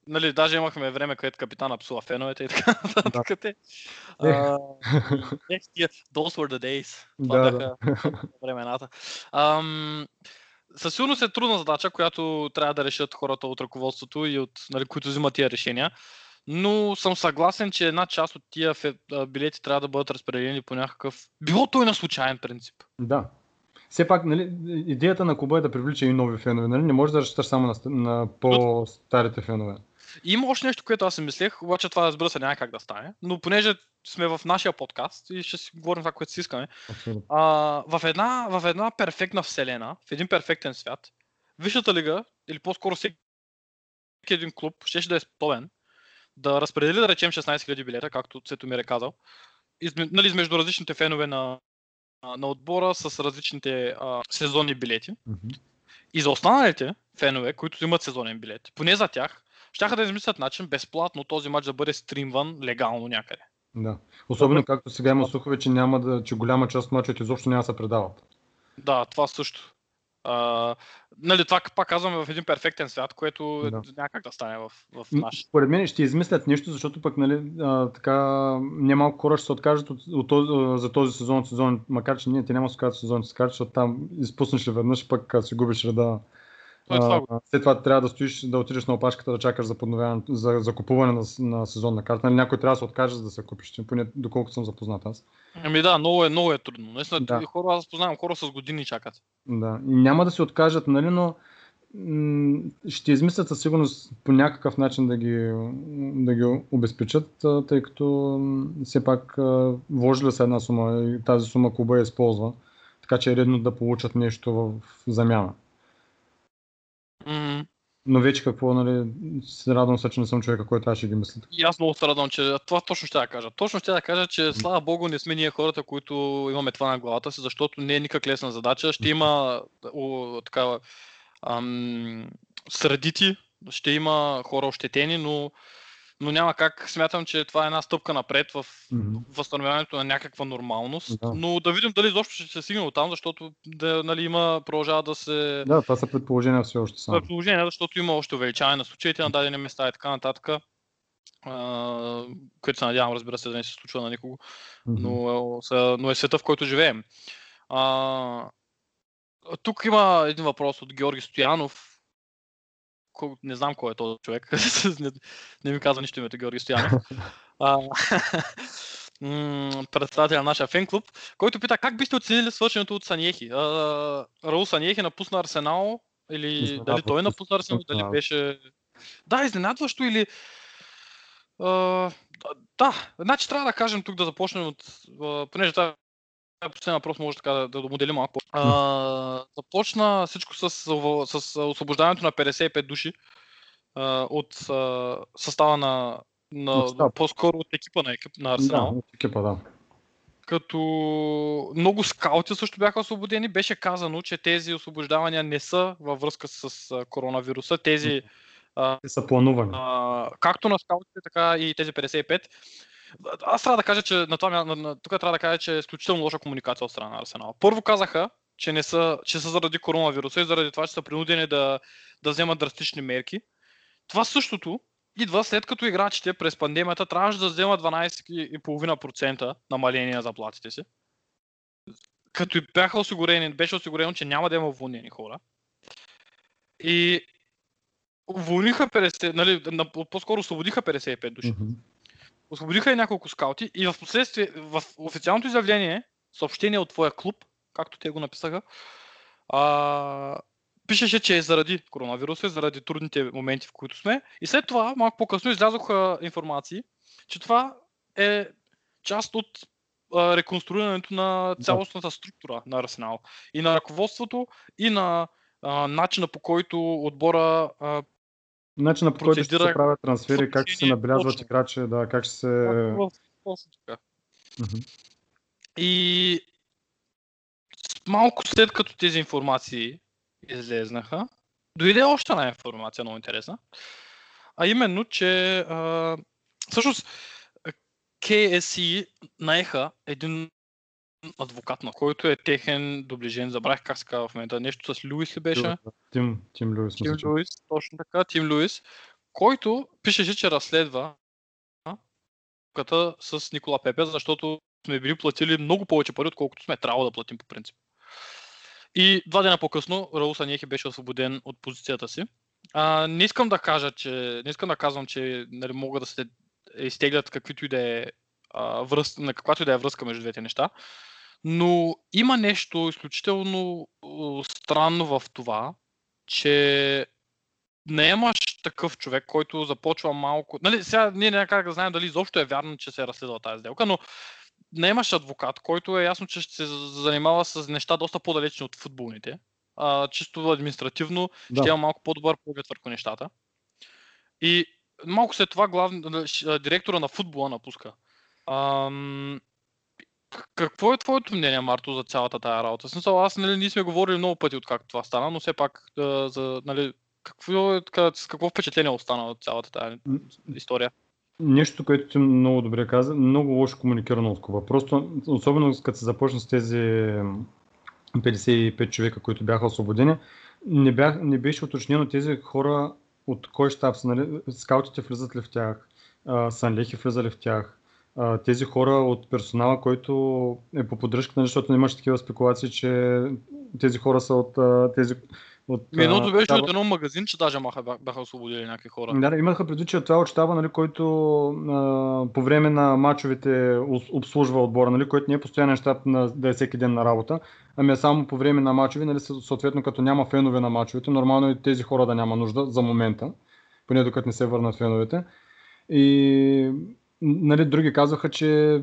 Нали, даже имахме време, където капитана псува феновете и така нататък. те. А, ех, тия, Those were the days. Това Да, бяха времената. Ам, със сигурност е трудна задача, която трябва да решат хората от ръководството и от, нали, които взимат тия решения. Но съм съгласен, че една част от тия билети трябва да бъдат разпределени по някакъв... Било то и на случайен принцип. Да. Все пак, нали, идеята на клуба е да привлича и нови фенове. Нали? Не може да разчиташ само на, на по-старите фенове. И има още нещо, което аз си мислех, обаче това разбира се няма как да стане. Но понеже сме в нашия подкаст и ще си говорим това, което си искаме, Абсолютно. а, в, една, в една перфектна вселена, в един перфектен свят, Висшата лига, или по-скоро всеки един клуб, ще да е способен да разпредели, да речем, 16 000 билета, както Цветомир е казал, изме, нали, между различните фенове на, на отбора с различните а, сезонни билети. Мгм. И за останалите фенове, които имат сезонен билет, поне за тях, щяха да измислят начин безплатно този матч да бъде стримван легално някъде. Да. Особено както сега има слухове, че, няма да, че голяма част от мачовете изобщо няма да се предават. Да, това също. А, нали, това пак казваме в един перфектен свят, което Да. няма как да стане в, в наш. Според мен ще измислят нещо, защото пък нали, а, така немалко хора ще се откажат от, от, а, за този сезон от сезон, макар че ние те няма да се откажат от сезон, се защото там изпуснеш ли веднъж, пък си губиш реда. То е това. А, след това трябва да стоиш, да отидеш на опашката, да чакаш за за, за купуване на, на сезонна карта. Нали, някой трябва да се откаже, за да се купиш, поне доколкото съм запознат аз. Ами да, много е, много е трудно. Наистина, Да. хора, аз познавам хора с години чакат. Да. И няма да се откажат, нали, но м, ще измислят със сигурност по някакъв начин да ги, да ги обезпечат, тъй като все пак вложили са една сума и тази сума клуба я използва, така че е редно да получат нещо в замяна. Но вече какво, нали, се радвам се, че не съм човека, който аз ще ги мисля. И аз много се радвам, че това точно ще да кажа. Точно ще да кажа, че слава богу не сме ние хората, които имаме това на главата си, защото не е никак лесна задача. Ще има о, така, ам, средити, ще има хора ощетени, но, но няма как. Смятам, че това е една стъпка напред в Мгм. възстановяването на някаква нормалност. Да. Но да видим дали изобщо ще се стигне от там, защото да, нали, има, продължава да се Да, това са предположения все още само. предположение, защото има още увеличаване на случаите на дадени места и така нататък. А, което се надявам, разбира се, да не се случва на никого, Мгм. но, е- но е света, в който живеем. А, тук има един въпрос от Георги Стоянов. Не знам кой е този човек. не, не ми казва нищо името Георги Стоянов. А, м, Председател на нашия фен клуб, който пита как бихте оценили свършенето от Саньехи. А, Раул Саньехи напусна Арсенал или дали Изненадващо той напусна Арсенал, дали да. беше... Да, изненадващо или... А, да, значи трябва да кажем тук да започнем от... а, Понеже това е последния въпрос, може така да, да моделим малко. А, започна всичко с, с освобождаването на 55 души а, от а, състава на, на по-скоро от екипа на, екип, на Арсенал Да, от екипа, да. като много скаути също бяха освободени. Беше казано, че тези освобождавания не са във връзка с а, коронавируса. Тези, Те са планувани. а, както на скаутите, така и тези 55. Аз трябва да кажа, че на това, на, на, тук трябва да кажа, че е изключително лоша комуникация от страна на Арсенал. Първо казаха, че, не са, че са заради коронавируса и заради това, че са принудени да, да вземат драстични мерки. Това същото идва след като играчите през пандемията трябваше да вземат 12,5% намаление на заплатите си. Като и бяха осигурени, беше осигурено, че няма да има уволнени хора. И уволниха 50, нали, на- по-скоро освободиха 55 души. Мгм. Освободиха и няколко скаути и в последствие, в официалното изявление, съобщение от твоя клуб, както те го написаха, а, пишеше, че е заради коронавируса, заради трудните моменти, в които сме. И след това, малко по-късно, излязоха информации, че това е част от а, реконструирането на цялостната структура на Арсенал. И на ръководството, и на а, начина по който отбора а, Начина по който ще се правят трансфери, как ще се набелязват играчи, да, как ще се... Точно така. И малко след като тези информации излезнаха, дойде още една информация, много интересна. А именно, че а, всъщност KSE наеха един адвокат, на който е техен доближен, забравих как се казва в момента, нещо с Луис ли беше? Тим, Тим Люис, Тим. Луис, точно така, Тим Луис, който пишеше, че разследва с Никола Пепе, защото сме били платили много повече пари, отколкото сме трябвало да платим по принцип. И два дена по-късно Раул Санехи беше освободен от позицията си. А, не искам да кажа, че не искам да казвам, че нали, могат да се изтеглят каквито и да е а, връз, на каквато и да е връзка между двете неща. Но има нещо изключително странно в това, че не имаш такъв човек, който започва малко... Нали, сега ние няма как да знаем дали изобщо е вярно, че се е разследва тази сделка, но не имаш адвокат, който е ясно, че ще се занимава с неща доста по-далечни от футболните. А, чисто административно Да. ще има малко по-добър поглед върху нещата. И малко след това глав... директора на футбола напуска. Ам... Какво е твоето мнение, Марто, за цялата тая работа? Смисъл, аз нали, ние сме говорили много пъти от как това стана, но все пак а, за, нали, какво, е, с какво впечатление остана от цялата тая М, история? Нещо, което ти много добре каза, много лошо комуникирано от клуба. Просто, особено като се започна с тези 55 човека, които бяха освободени, не, бях, не беше уточнено тези хора от кой щаб са. Нали? Скаутите влизат ли в тях, Санлехи влиза ли в тях, а, тези хора от персонала, който е по поддръжка, нали, защото имаш такива спекулации, че тези хора са от а, тези от, Едното беше от едно магазин, че даже маха, бяха освободили някакви хора. Да, имаха предвид, че това е от щаба, нали, който а, по време на мачовете обслужва отбора, нали, който не е постоянен щаб на, да е всеки ден на работа, ами е само по време на мачове, нали, съ- съответно като няма фенове на мачовете, нормално е тези хора да няма нужда за момента, поне докато не се върнат феновете. И нали, други казваха, че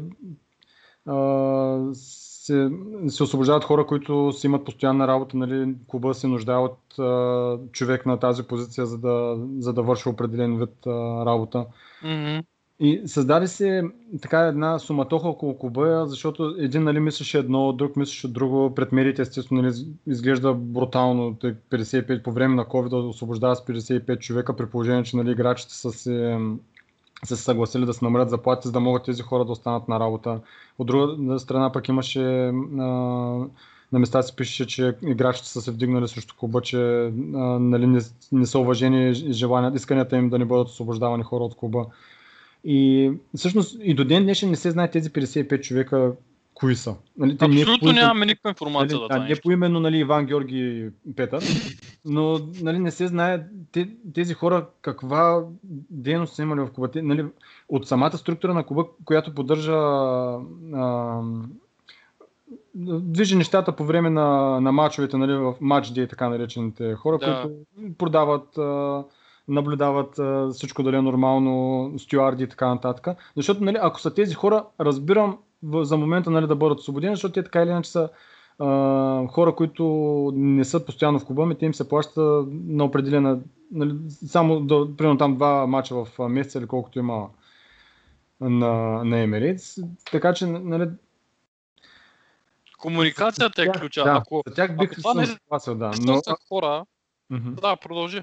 а, се, се освобождават хора, които си имат постоянна работа, нали, клуба се нуждае от а, човек на тази позиция, за да, за да върши определен вид а, работа. Мгм. И създаде се така една суматоха около клуба, защото един нали, мислеше едно, друг мислеше друго. Пред медиите естествено нали, изглежда брутално. Тъй 55 по време на COVID да освобождава с 55 човека, при положение, че нали, играчите са се, се съгласили да се намалят заплати, за да могат тези хора да останат на работа. От друга страна пък имаше а, на места се пише, че играчите са се вдигнали срещу клуба, че а, нали, не, не са уважени желания, исканията им да не бъдат освобождавани хора от клуба. И всъщност и до ден днешен не се знае тези 55 човека кои са. Нали, те не е Абсолютно поименно- нямаме никаква информация нали, за да, това не нещо. поименно нали, Иван Георги Петър, но нали, не се знае те, тези хора каква дейност са имали в клуба. Те, нали, от самата структура на клуба, която поддържа а, движи нещата по време на, на мачовете, нали, в матч дей, така наречените хора, Да. които продават, а, наблюдават а, всичко дали е нормално, стюарди и така нататък. Защото, нали, ако са тези хора, разбирам за момента нали, да бъдат освободени, защото те така или иначе са а, хора, които не са постоянно в клуба, ми те им се плаща на определена, нали, само до, примерно там два мача в а, месеца или колкото има на, на Emirates. Така че, нали, Комуникацията е ключа. Да, Ако, за тях бих ако това не- съгласил, да. но... Са хора, Мгм. да, продължи.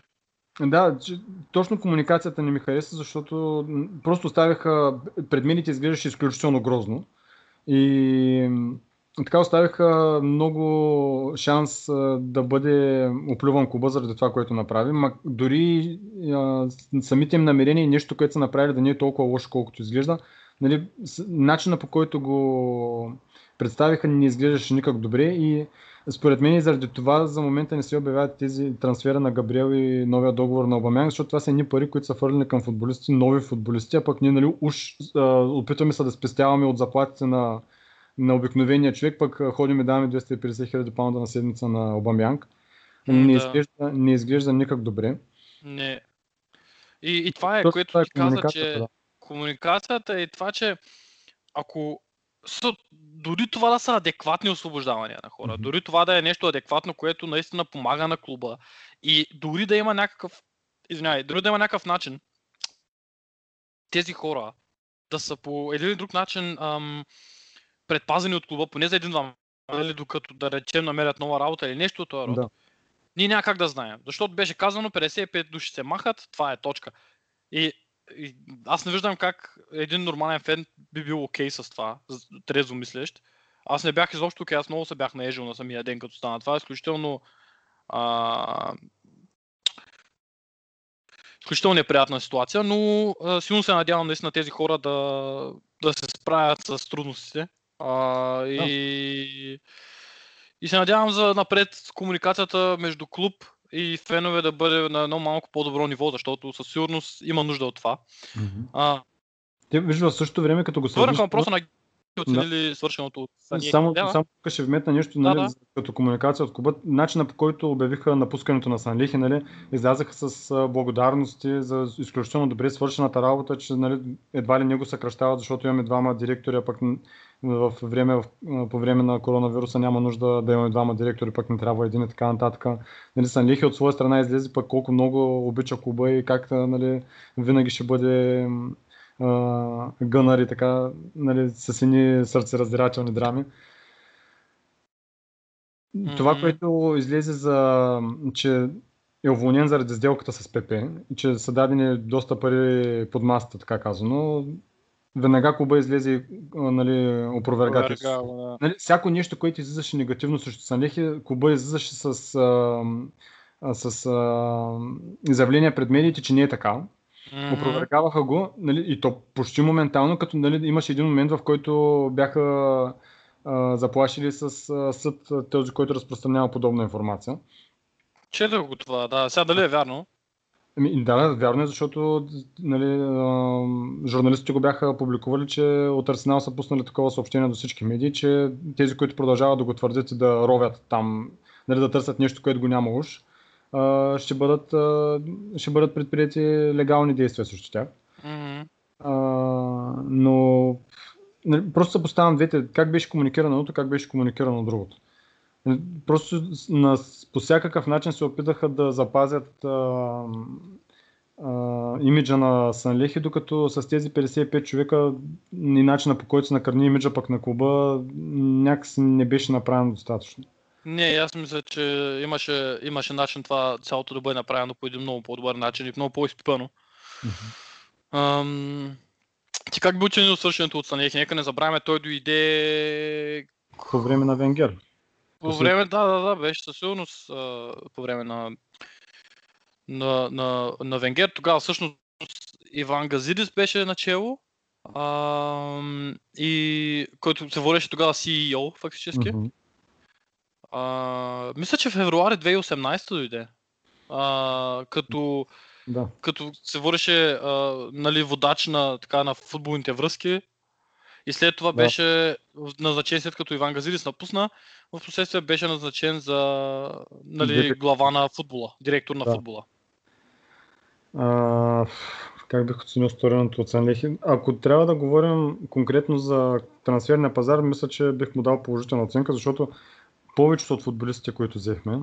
Да, че, точно комуникацията не ми хареса, защото просто оставяха, пред медиите изглеждаше изключително грозно. И така оставиха много шанс да бъде оплюван клуба заради това, което направи. Ма, дори а, самите им намерения и нещо, което са направили да не е толкова лошо, колкото изглежда. Нали, начина по който го представиха не изглеждаше никак добре и според мен и заради това за момента не се обявяват тези трансфера на Габриел и новия договор на Обамян, защото това са едни пари, които са фърлени към футболисти, нови футболисти, а пък ние нали, уж а, опитваме се да спестяваме от заплатите на, на обикновения човек, пък ходим и даваме 250 хиляди паунда на седмица на Обамянг. Не, да. изглежда, не изглежда никак добре. Не. И, и това е, Точно което е ти каза, комуникацията, че да. комуникацията е това, че ако са, дори това да са адекватни освобождавания на хора, Мгм. дори това да е нещо адекватно, което наистина помага на клуба и дори да има някакъв извинявай, дори да има някакъв начин тези хора да са по един или друг начин ам, предпазени от клуба, поне за един-два нали, докато да речем намерят нова работа или нещо от този род. Да. Ние няма как да знаем. Защото беше казано 55 души се махат, това е точка. И, и аз не виждам как един нормален фен би бил окей okay с това, трезво мислещ. Аз не бях изобщо окей, аз много се бях наежил на самия ден, като стана. Това изключително а, изключително неприятна ситуация, но а, силно се надявам наистина тези хора да, да се справят с трудностите. А, и, и се надявам за напред комуникацията между клуб и фенове да бъде на едно малко по-добро ниво, защото със сигурност има нужда от това. А, Те, виж, в същото време, като го сравниш... към въпроса на оценили свършеното от Сани Само, Ехидема. само тук ще вметна нещо, Да, нали, да. за- като комуникация от клуба. Начина по който обявиха напускането на Санлихи, нали, излязаха с благодарности за изключително добре свършената работа, че нали, едва ли не го съкръщават, защото имаме двама директори, а пък в време, по време на коронавируса няма нужда да имаме двама директори, пък не трябва един и така нататък. Нали, Санлихи от своя страна излезе пък колко много обича клуба и как нали, винаги ще бъде а, гънър и така, нали, с едни сърцераздирателни драми. Това, което излезе за, че е уволнен заради сделката с ПП, че са дадени доста пари под масата, така казано, веднага клуба излезе нали, опроверга тези Проверга, да. нали, всяко нещо, което излизаше негативно срещу Санлехи, клуба излизаше с, а, с а, изявления пред медиите, че не е така. Мгм. Опровергаваха го нали, и то почти моментално, като нали, имаше един момент, в който бяха а, заплашили с а, съд този, който разпространява подобна информация. Четох го това, да. Сега дали е вярно? Ами, да, вярно е, защото нали, журналистите го бяха публикували, че от Арсенал са пуснали такова съобщение до всички медии, че тези, които продължават да го твърдят и да ровят там, нали, да търсят нещо, което го няма уж, ще бъдат, ще бъдат предприяти легални действия срещу тях. А, но нали, просто се поставям двете, как беше комуникирано едното, как беше комуникирано другото. Просто на, по всякакъв начин се опитаха да запазят а, а, имиджа на Санлехи, докато с тези 55 човека и начина по който се накърни имиджа пък на клуба някакси не беше направено достатъчно. Не, аз мисля, че имаше, имаше начин това цялото да бъде направено по един много по-добър начин и много по-изпипано. Ам, ти как би оценил свършенето от Санехи? Нека не забравяме, той дойде По време на Венгер. По време, да, да, да, беше със сигурност а, по време на, на, на, на Венгер. Тогава всъщност Иван Газидис беше начело. Ам, и който се водеше тогава CEO фактически. Мгм. А, мисля, че в февруари 2018 дойде. А, като, Да. като се водеше а, нали, водач на, така, на футболните връзки. И след това Да. беше назначен, след като Иван Газидис напусна, в последствие беше назначен за нали, глава на футбола, директор на Да. футбола. А, как бих оценил стореното от Санлехи? Ако трябва да говорим конкретно за трансферния пазар, мисля, че бих му дал положителна оценка, защото повечето от футболистите, които взехме,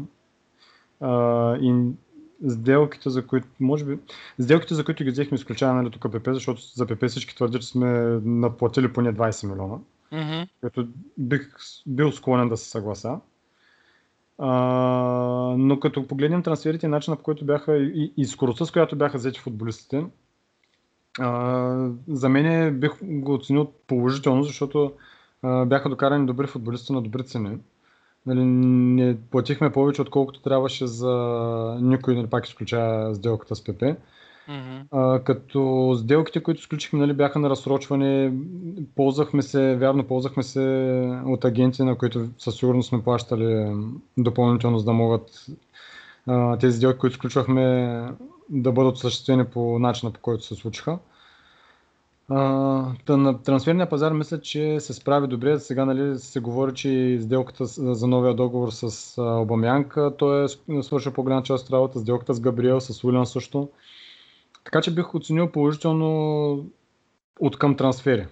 а, и сделките, за които, може би, сделките, за които ги взехме, изключая нали, тук ПП, защото за ПП всички твърдят, че сме наплатили поне 20 милиона Мгм. като бих бил склонен да се съгласа. А, но като погледнем трансферите и начина по който бяха и, и скоростта, с която бяха взети футболистите, а, за мен бих го оценил положително, защото а, бяха докарани добри футболисти на добри цени. Нали, не платихме повече, отколкото трябваше за никой, нали, пак изключая сделката с ПП. Мгм. А, като сделките, които сключихме, нали, бяха на разсрочване, ползвахме се, вярно, ползвахме се от агенти, на които със сигурност сме плащали допълнително, за да могат а, тези сделки, които сключвахме, да бъдат осъществени по начина, по който се случиха. На трансферния пазар мисля, че се справи добре. Сега нали, се говори, че сделката за новия договор с а, Обамянг, той е свършил по-голяма част от работа, сделката с Габриел, с Уилян също. Така че бих оценил положително от към трансфери.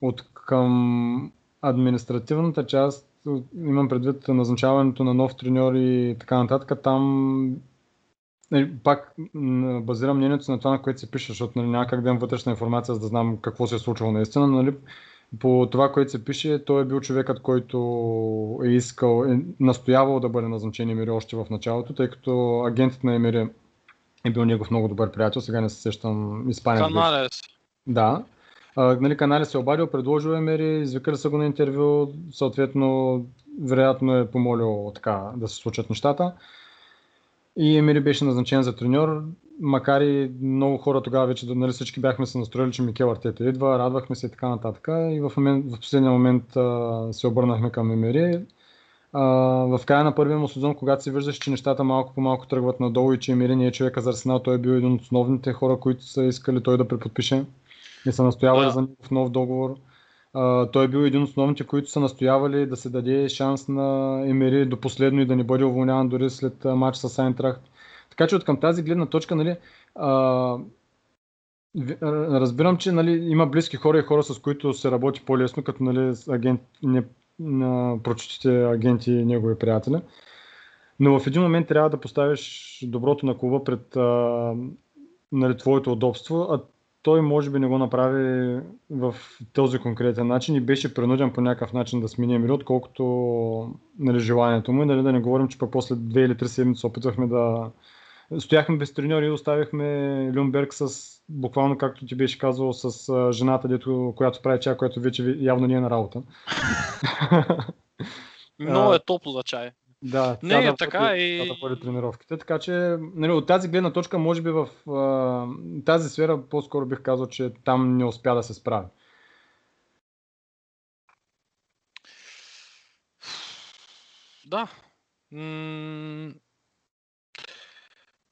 От към административната част, имам предвид назначаването на нов треньор и така нататък, там нали, пак базирам мнението на това, на което се пише, защото нали, няма как да имам вътрешна информация, за да знам какво се е случвало наистина. Нали, по това, което се пише, той е бил човекът, който е искал, е настоявал да бъде назначен Емири още в началото, тъй като агентът на Емири е бил негов много добър приятел, сега не се сещам беше. Каналес. Да. А, нали, канали се е обадил, предложил Емери, извикали са го на интервю, съответно, вероятно е помолил така да се случат нещата. И Емери беше назначен за треньор, макар и много хора тогава вече, нали, всички бяхме се настроили, че Микел Артета идва, радвахме се и така нататък. И в, момент, в последния момент а, се обърнахме към Емери. А, в края на първия му сезон, когато се виждаше, че нещата малко по малко тръгват надолу и че Емери не е човека за Арсенал, той е бил един от основните хора, които са искали той да преподпише и са настоявали Да. за негов нов договор. Той е бил един от основните, които са настоявали да се даде шанс на Емери до последно и да не бъде уволняван дори след матч с Айнтрахт. Така че от към тази гледна точка, нали, а, разбирам, че нали, има близки хора и хора, с които се работи по-лесно, като нали, агент, не, на прочутите агенти и негови приятели. Но в един момент трябва да поставиш доброто на клуба пред а, нали, твоето удобство, а той може би не го направи в този конкретен начин и беше принуден по някакъв начин да смени Емири, отколкото нали, желанието му. И, Нали, да не говорим, че пък после две или три седмици се опитвахме да... Стояхме без треньори и оставихме Люнберг с, буквално както ти беше казал, с жената, дето, която прави чай, която вече явно не е на работа. Много е топло за чай. Да, Не, тя да така води- и- да води тренировките. Така че нали, от тази гледна точка, може би в а, тази сфера по-скоро бих казал, че там не успя да се справи. Да. М-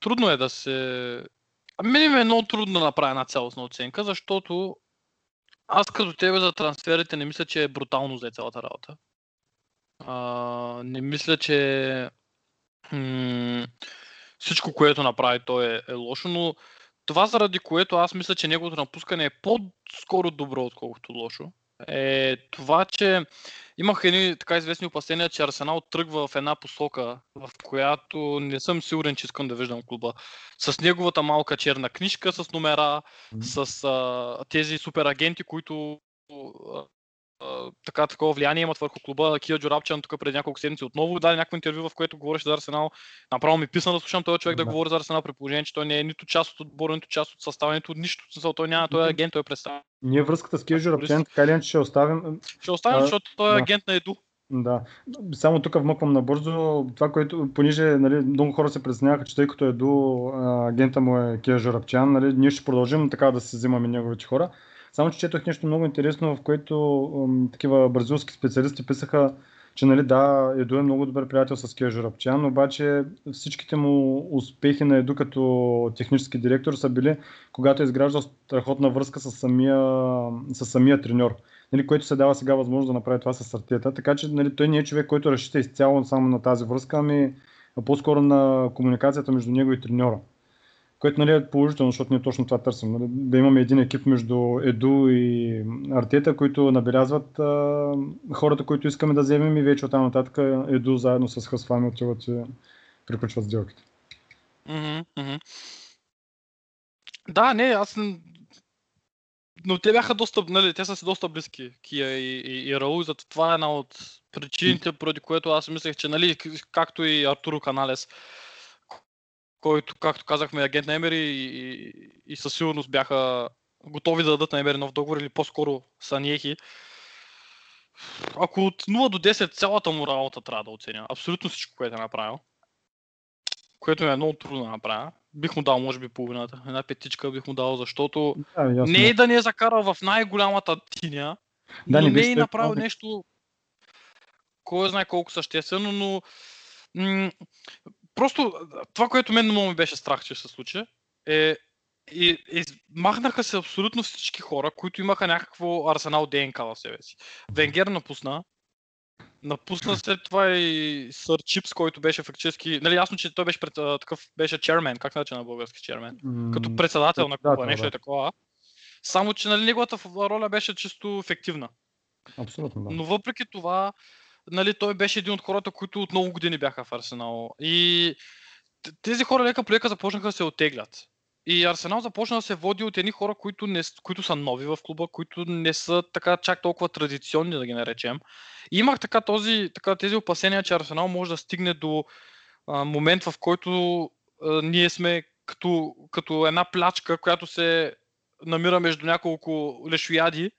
Трудно е да се... А мене ми е много трудно да направя една цялостна оценка, защото аз като тебе за трансферите не мисля, че е брутално за цялата работа. А, не мисля, че м- всичко, което направи той е, е лошо, но това заради което аз мисля, че неговото напускане е по-скоро добро, отколкото лошо, е това, че имах едни така известни опасения, че Арсенал тръгва в една посока, в която не съм сигурен, че искам да виждам клуба. С неговата малка черна книжка, с номера, Мгм. с а, тези суперагенти, които така такова влияние имат върху клуба. Кия Джорабчан тук преди няколко седмици отново даде някакво интервю, в което говореше за Арсенал. Направо ми писна да слушам този човек да, Да. говори за Арсенал при положение, че той не е нито част от отбора, нито част от състава, нито нищо. Смисъл, Той няма, той е агент, той е представител. Ние връзката с Футболист. Раптен, така иначе ще оставим. Ще оставим, А, защото той е да. агент на Еду. Да. Само тук вмъквам набързо. Това, което, понеже нали, много хора се притесняваха, че тъй като е до агента му е Киржо Рапчан, нали, ние ще продължим така да се взимаме неговите хора. Само, че четох нещо много интересно, в което м, такива бразилски специалисти писаха, че нали, да, Еду е много добър приятел с Киржо Рапчан, обаче всичките му успехи на Еду като технически директор са били, когато е изграждал страхотна връзка с самия, с самия треньор нали, което се дава сега възможност да направи това с Артета. Така че нали, той не е човек, който разчита изцяло само на тази връзка, ами по-скоро на комуникацията между него и треньора. Което нали, е положително, защото ние точно това търсим. Нали, да имаме един екип между Еду и Артета, които набелязват а, хората, които искаме да вземем и вече оттам нататък Еду заедно с Хасфами отиват и приключват сделките. Мгм. Да, не, аз. Но те бяха доста, нали, те са си доста близки, Кия и, и, и Раул, зато това е една от причините, поради което аз мислех, че, нали, както и Артуро Каналес, който, както казахме, агент на Емери и, и, и със сигурност бяха готови да дадат на Емери нов договор или по-скоро Саниехи. Ако от 0 до 10 цялата му работа трябва да оценя, абсолютно всичко, което е направил, което е много трудно да направя, бих му дал може би половината. Една петичка бих му дал, защото Да, ясно. не е да ни е закарал в най-голямата тиня, Да, но не не, е направил нещо, кой знае колко съществено, но м- просто това, което мен много ми беше страх, че ще се случи, е и, и махнаха се абсолютно всички хора, които имаха някакво Арсенал ДНК в себе си. Венгер напусна, Напусна след това и Сър Чипс, който беше фактически... Нали, ясно, че той беше пред, а, такъв, беше чермен, как нарече на български чермен? Като М, председател на клуба, председател, нещо да. е такова. Само, че нали, неговата роля беше чисто фективна. Абсолютно, да. Но въпреки това, нали, той беше един от хората, които от много години бяха в Арсенал. И тези хора лека по лека започнаха да се оттеглят. И Арсенал започна да се води от едни хора, които, не, които са нови в клуба, които не са така чак толкова традиционни, да ги наречем. И имах така, този, така тези опасения, че Арсенал може да стигне до а, момент, в който а, ние сме като, като една плячка, която се намира между няколко лешояди,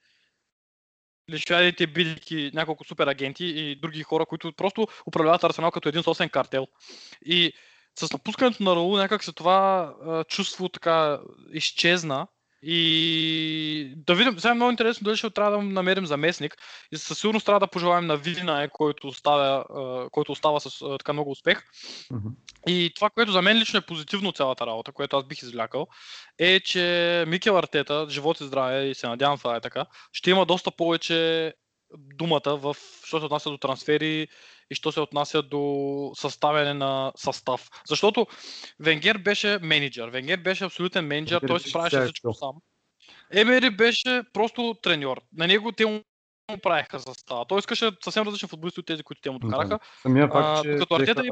лешоядите бидейки няколко супер агенти и други хора, които просто управляват Арсенал като един собствен картел. И с напускането на Раул някак се това а, чувство така изчезна. И да видим, сега е много интересно дали ще трябва да намерим заместник. И със сигурност трябва да пожелаем на Вина, който, оставя, а, който остава с така много успех. Мгм. И това, което за мен лично е позитивно от цялата работа, което аз бих извлякал, е, че Микел Артета, живот и здраве, и се надявам това е така, ще има доста повече думата в, що се отнася до трансфери и що се отнася до съставяне на състав. Защото Венгер беше менеджер. Венгер беше абсолютен менеджер, той си правеше всичко сам. Емери беше просто треньор. На него те му правеха състава. Той искаше съвсем различни футболисти от тези, които те му докараха. Самия А, факт, че като Артета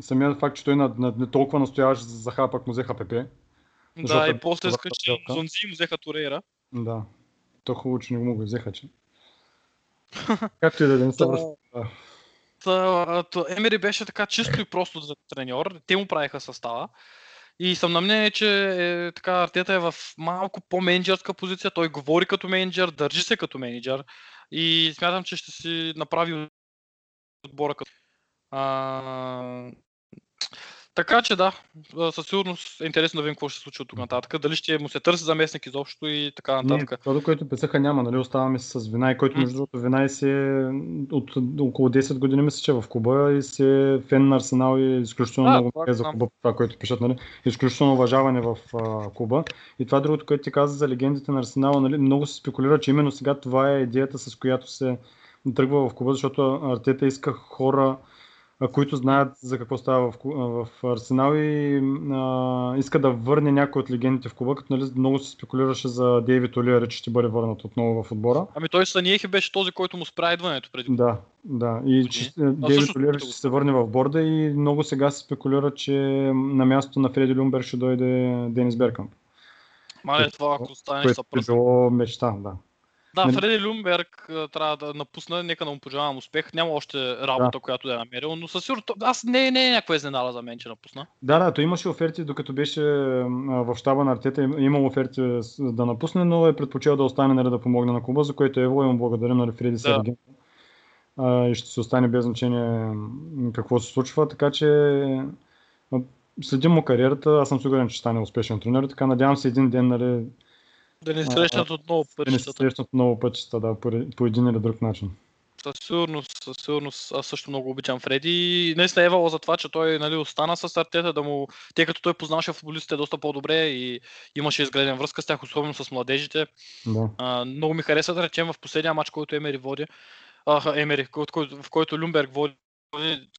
самият факт, че той на, на, не толкова настояваше за Заха, пък му взеха ПП. Да, и е после искаше сделка. Зонзи му взеха Турейра. Да. То хубаво, че не го му го взеха, че. Както и да е, да не се Емери беше така чисто и просто за треньор. Те му правиха състава. И съм на мнение, че е, така, Артета е в малко по-менеджерска позиция. Той говори като менеджер, държи се като менеджер. И смятам, че ще си направи отбора като. А, така че да, а, със сигурност е интересно да видим какво ще се случи от тук нататък. Дали ще му се търси заместник изобщо и така Не, нататък. това, до което писаха няма, нали? Оставаме с Винай, който М. между другото Винай си е от около 10 години мисля, че е в клуба и си е фен на Арсенал и изключително Да, много е за клуба, това, което пишат, нали? Изключително уважаване в а, клуба. И това другото, което ти каза за легендите на Арсенал, нали? Много се спекулира, че именно сега това е идеята, с която се тръгва в клуба, защото Артета иска хора, а, които знаят за какво става в, в Арсенал и а, иска да върне някой от легендите в клуба, като нали, много се спекулираше за Дейвид Олиер, че ще бъде върнат отново в отбора. Ами той Саниехи беше този, който му спря идването преди. Да, да. И че е, Дейвид го ще се върне в борда и много сега се спекулира, че на мястото на Фреди Люмбер ще дойде Денис Беркамп. Мале, това ако стане, ще било мечта, да. Да, Нали- Фреди Люмберг трябва да напусне, нека да му пожелавам успех. Няма още работа, която да е намерил, но със сигурност аз не, не е някаква изненада за мен, че напусна. Да, да, той имаше оферти, докато беше в щаба на Артета, им- имал оферти да напусне, но е предпочел да остане нали, да помогне на клуба, за което Ево и му благодарим, нали, Фреди Да. А, и ще се остане без значение какво се случва, така че следим му кариерата, аз съм сигурен, че ще стане успешен тренер, така надявам се един ден нали, Да не А, срещнат отново да не пътищата. срещнат много пътища, да, по, по един или друг начин. Със сигурност, със сигурност, аз също много обичам Фреди. И наистина Евала за това, че той нали, остана с Артета, да му, тъй като той познаваше футболистите доста по-добре и имаше изградена връзка с тях, особено с младежите. Да. А, много ми хареса да речем в последния матч, който Емери води, а, Емери, в който Люмберг води,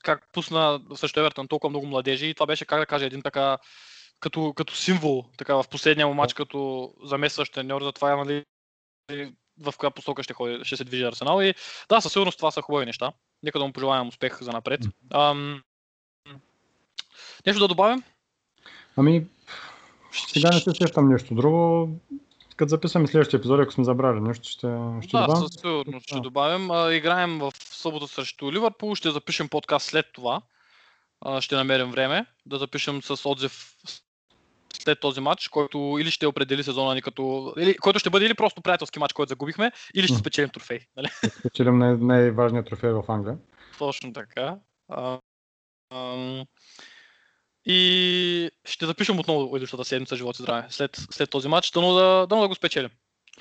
как пусна срещу Евертън толкова много младежи и това беше, как да кажа, един така като, като символ така, в последния му матч като заместващ треньор за това нали, в коя посока ще, ходи, ще се движи Арсенал и да, със сигурност това са хубави неща. Нека да му пожелаем успех за напред. Ам... Нещо да добавим? Ами, сега не се сещам нещо друго. Като записваме следващия епизод, ако сме забрали нещо, ще, ще да, добавим. със сигурност ще добавим. А, играем в събота срещу Ливърпул, ще запишем подкаст след това. А, ще намерим време да запишем с отзив след този матч, който или ще определи сезона ни като... Или, който ще бъде или просто приятелски матч, който загубихме, или ще спечелим трофей. Нали? Спечелим най- най-важният трофей в Англия. Точно така. А, ам, и ще запишем отново идващата седмица живот и здраве след, след този матч, дано да, дано да го спечелим.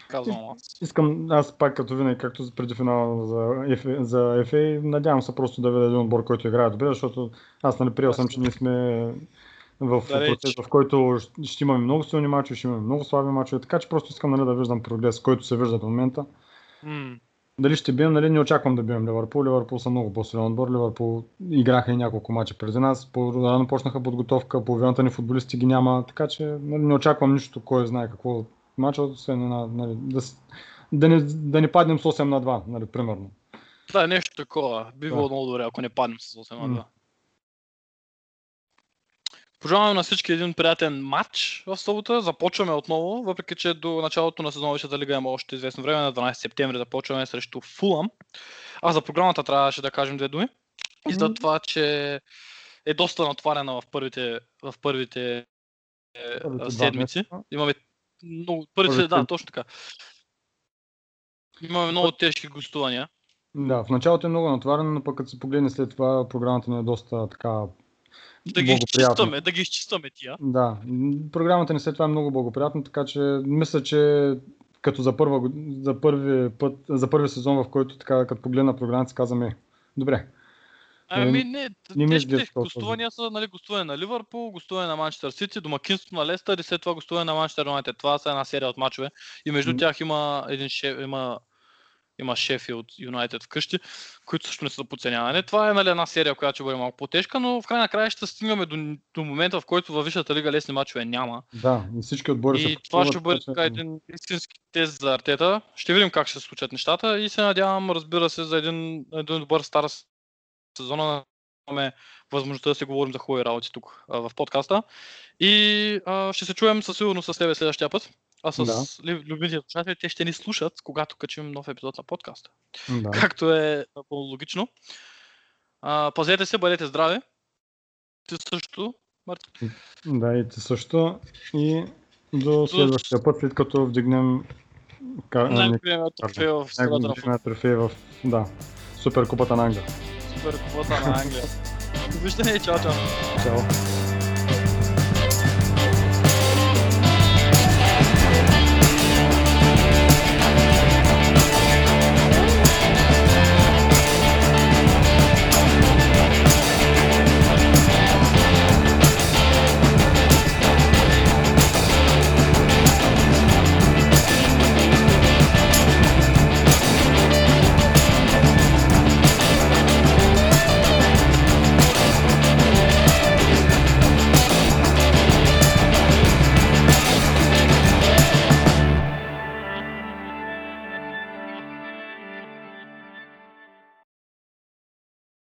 Казвам аз. Искам, аз пак като винаги, както преди финала за FA, за FA, надявам се просто да видя един отбор, който играе добре, защото аз нали приел съм, че ние сме в Далеч. процес, в който ще имаме много силни мачове, ще имаме много слаби мачове, така че просто искам нали, да виждам прогрес, който се вижда до момента. М, Дали ще бием, нали, не очаквам да бием Ливърпул. Ливърпул са много по-силен отбор. Ливърпул играха и няколко мача преди нас. По-рано почнаха подготовка, половината ни футболисти ги няма, така че нали, не очаквам нищо, кой знае какво от мача, освен една, нали, да, да, не, да не паднем с 8 на 2, нали, примерно. Да, нещо такова. Би било Да. много добре, ако не паднем с 8 на 2. М. Пожелавам на всички един приятен матч в събота. Започваме отново, въпреки че до началото на сезоновата лига има още известно време. На 12 септември започваме срещу Фулъм. А за програмата трябваше да кажем две думи. И за това, че е доста натварена в първите, в първите е, Първите седмици. Имаме много, първите, Първите- да, точно така. Имаме много тежки гостувания. Да, в началото е много натварено, но пък като се погледне след това, програмата ни е доста така Да ги изчистваме, да ги изчистваме тия. Да, програмата ни след това е много благоприятна, така че мисля, че като за, първа, за първи път, за първи сезон, в който така, като погледна програмата, си казваме, добре, Ами не, не ми тежките гостувания са нали, гостуване на Ливърпул, гостуване на Манчестър Сити, домакинство на Лестър и след това гостуване на Манчестър Юнайтед. Това са една серия от мачове. И между тях има един шеф, има, има шефи от Юнайтед вкъщи, които също не са за подценяване. Това е нали, една серия, която ще бъде малко по-тежка, но в край на края ще стигнем до, до момента, в който във Висшата лига лесни мачове няма. да, и всички отбори И се това ще бъде така един истински тест за Артета. Ще видим как ще се случат нещата и се надявам, разбира се, за един, един добър стар сезона имаме възможността да си говорим за хубави работи тук а, в подкаста. И а, ще се чуем със сигурност с тебе следващия път. А с Да. лю- любимите слушатели, те ще ни слушат, когато качим нов епизод на подкаста. Да. Както е напълно логично. А, пазете се, бъдете здрави. Ти също, Марти. да, и ти също. И до следващия път, след като вдигнем ка- ами, Най-големият трофей в страната на най-големия трофей в да, Суперкупата на Англия. Супер квота на Англия. Довиждане и чао, чао. Чао!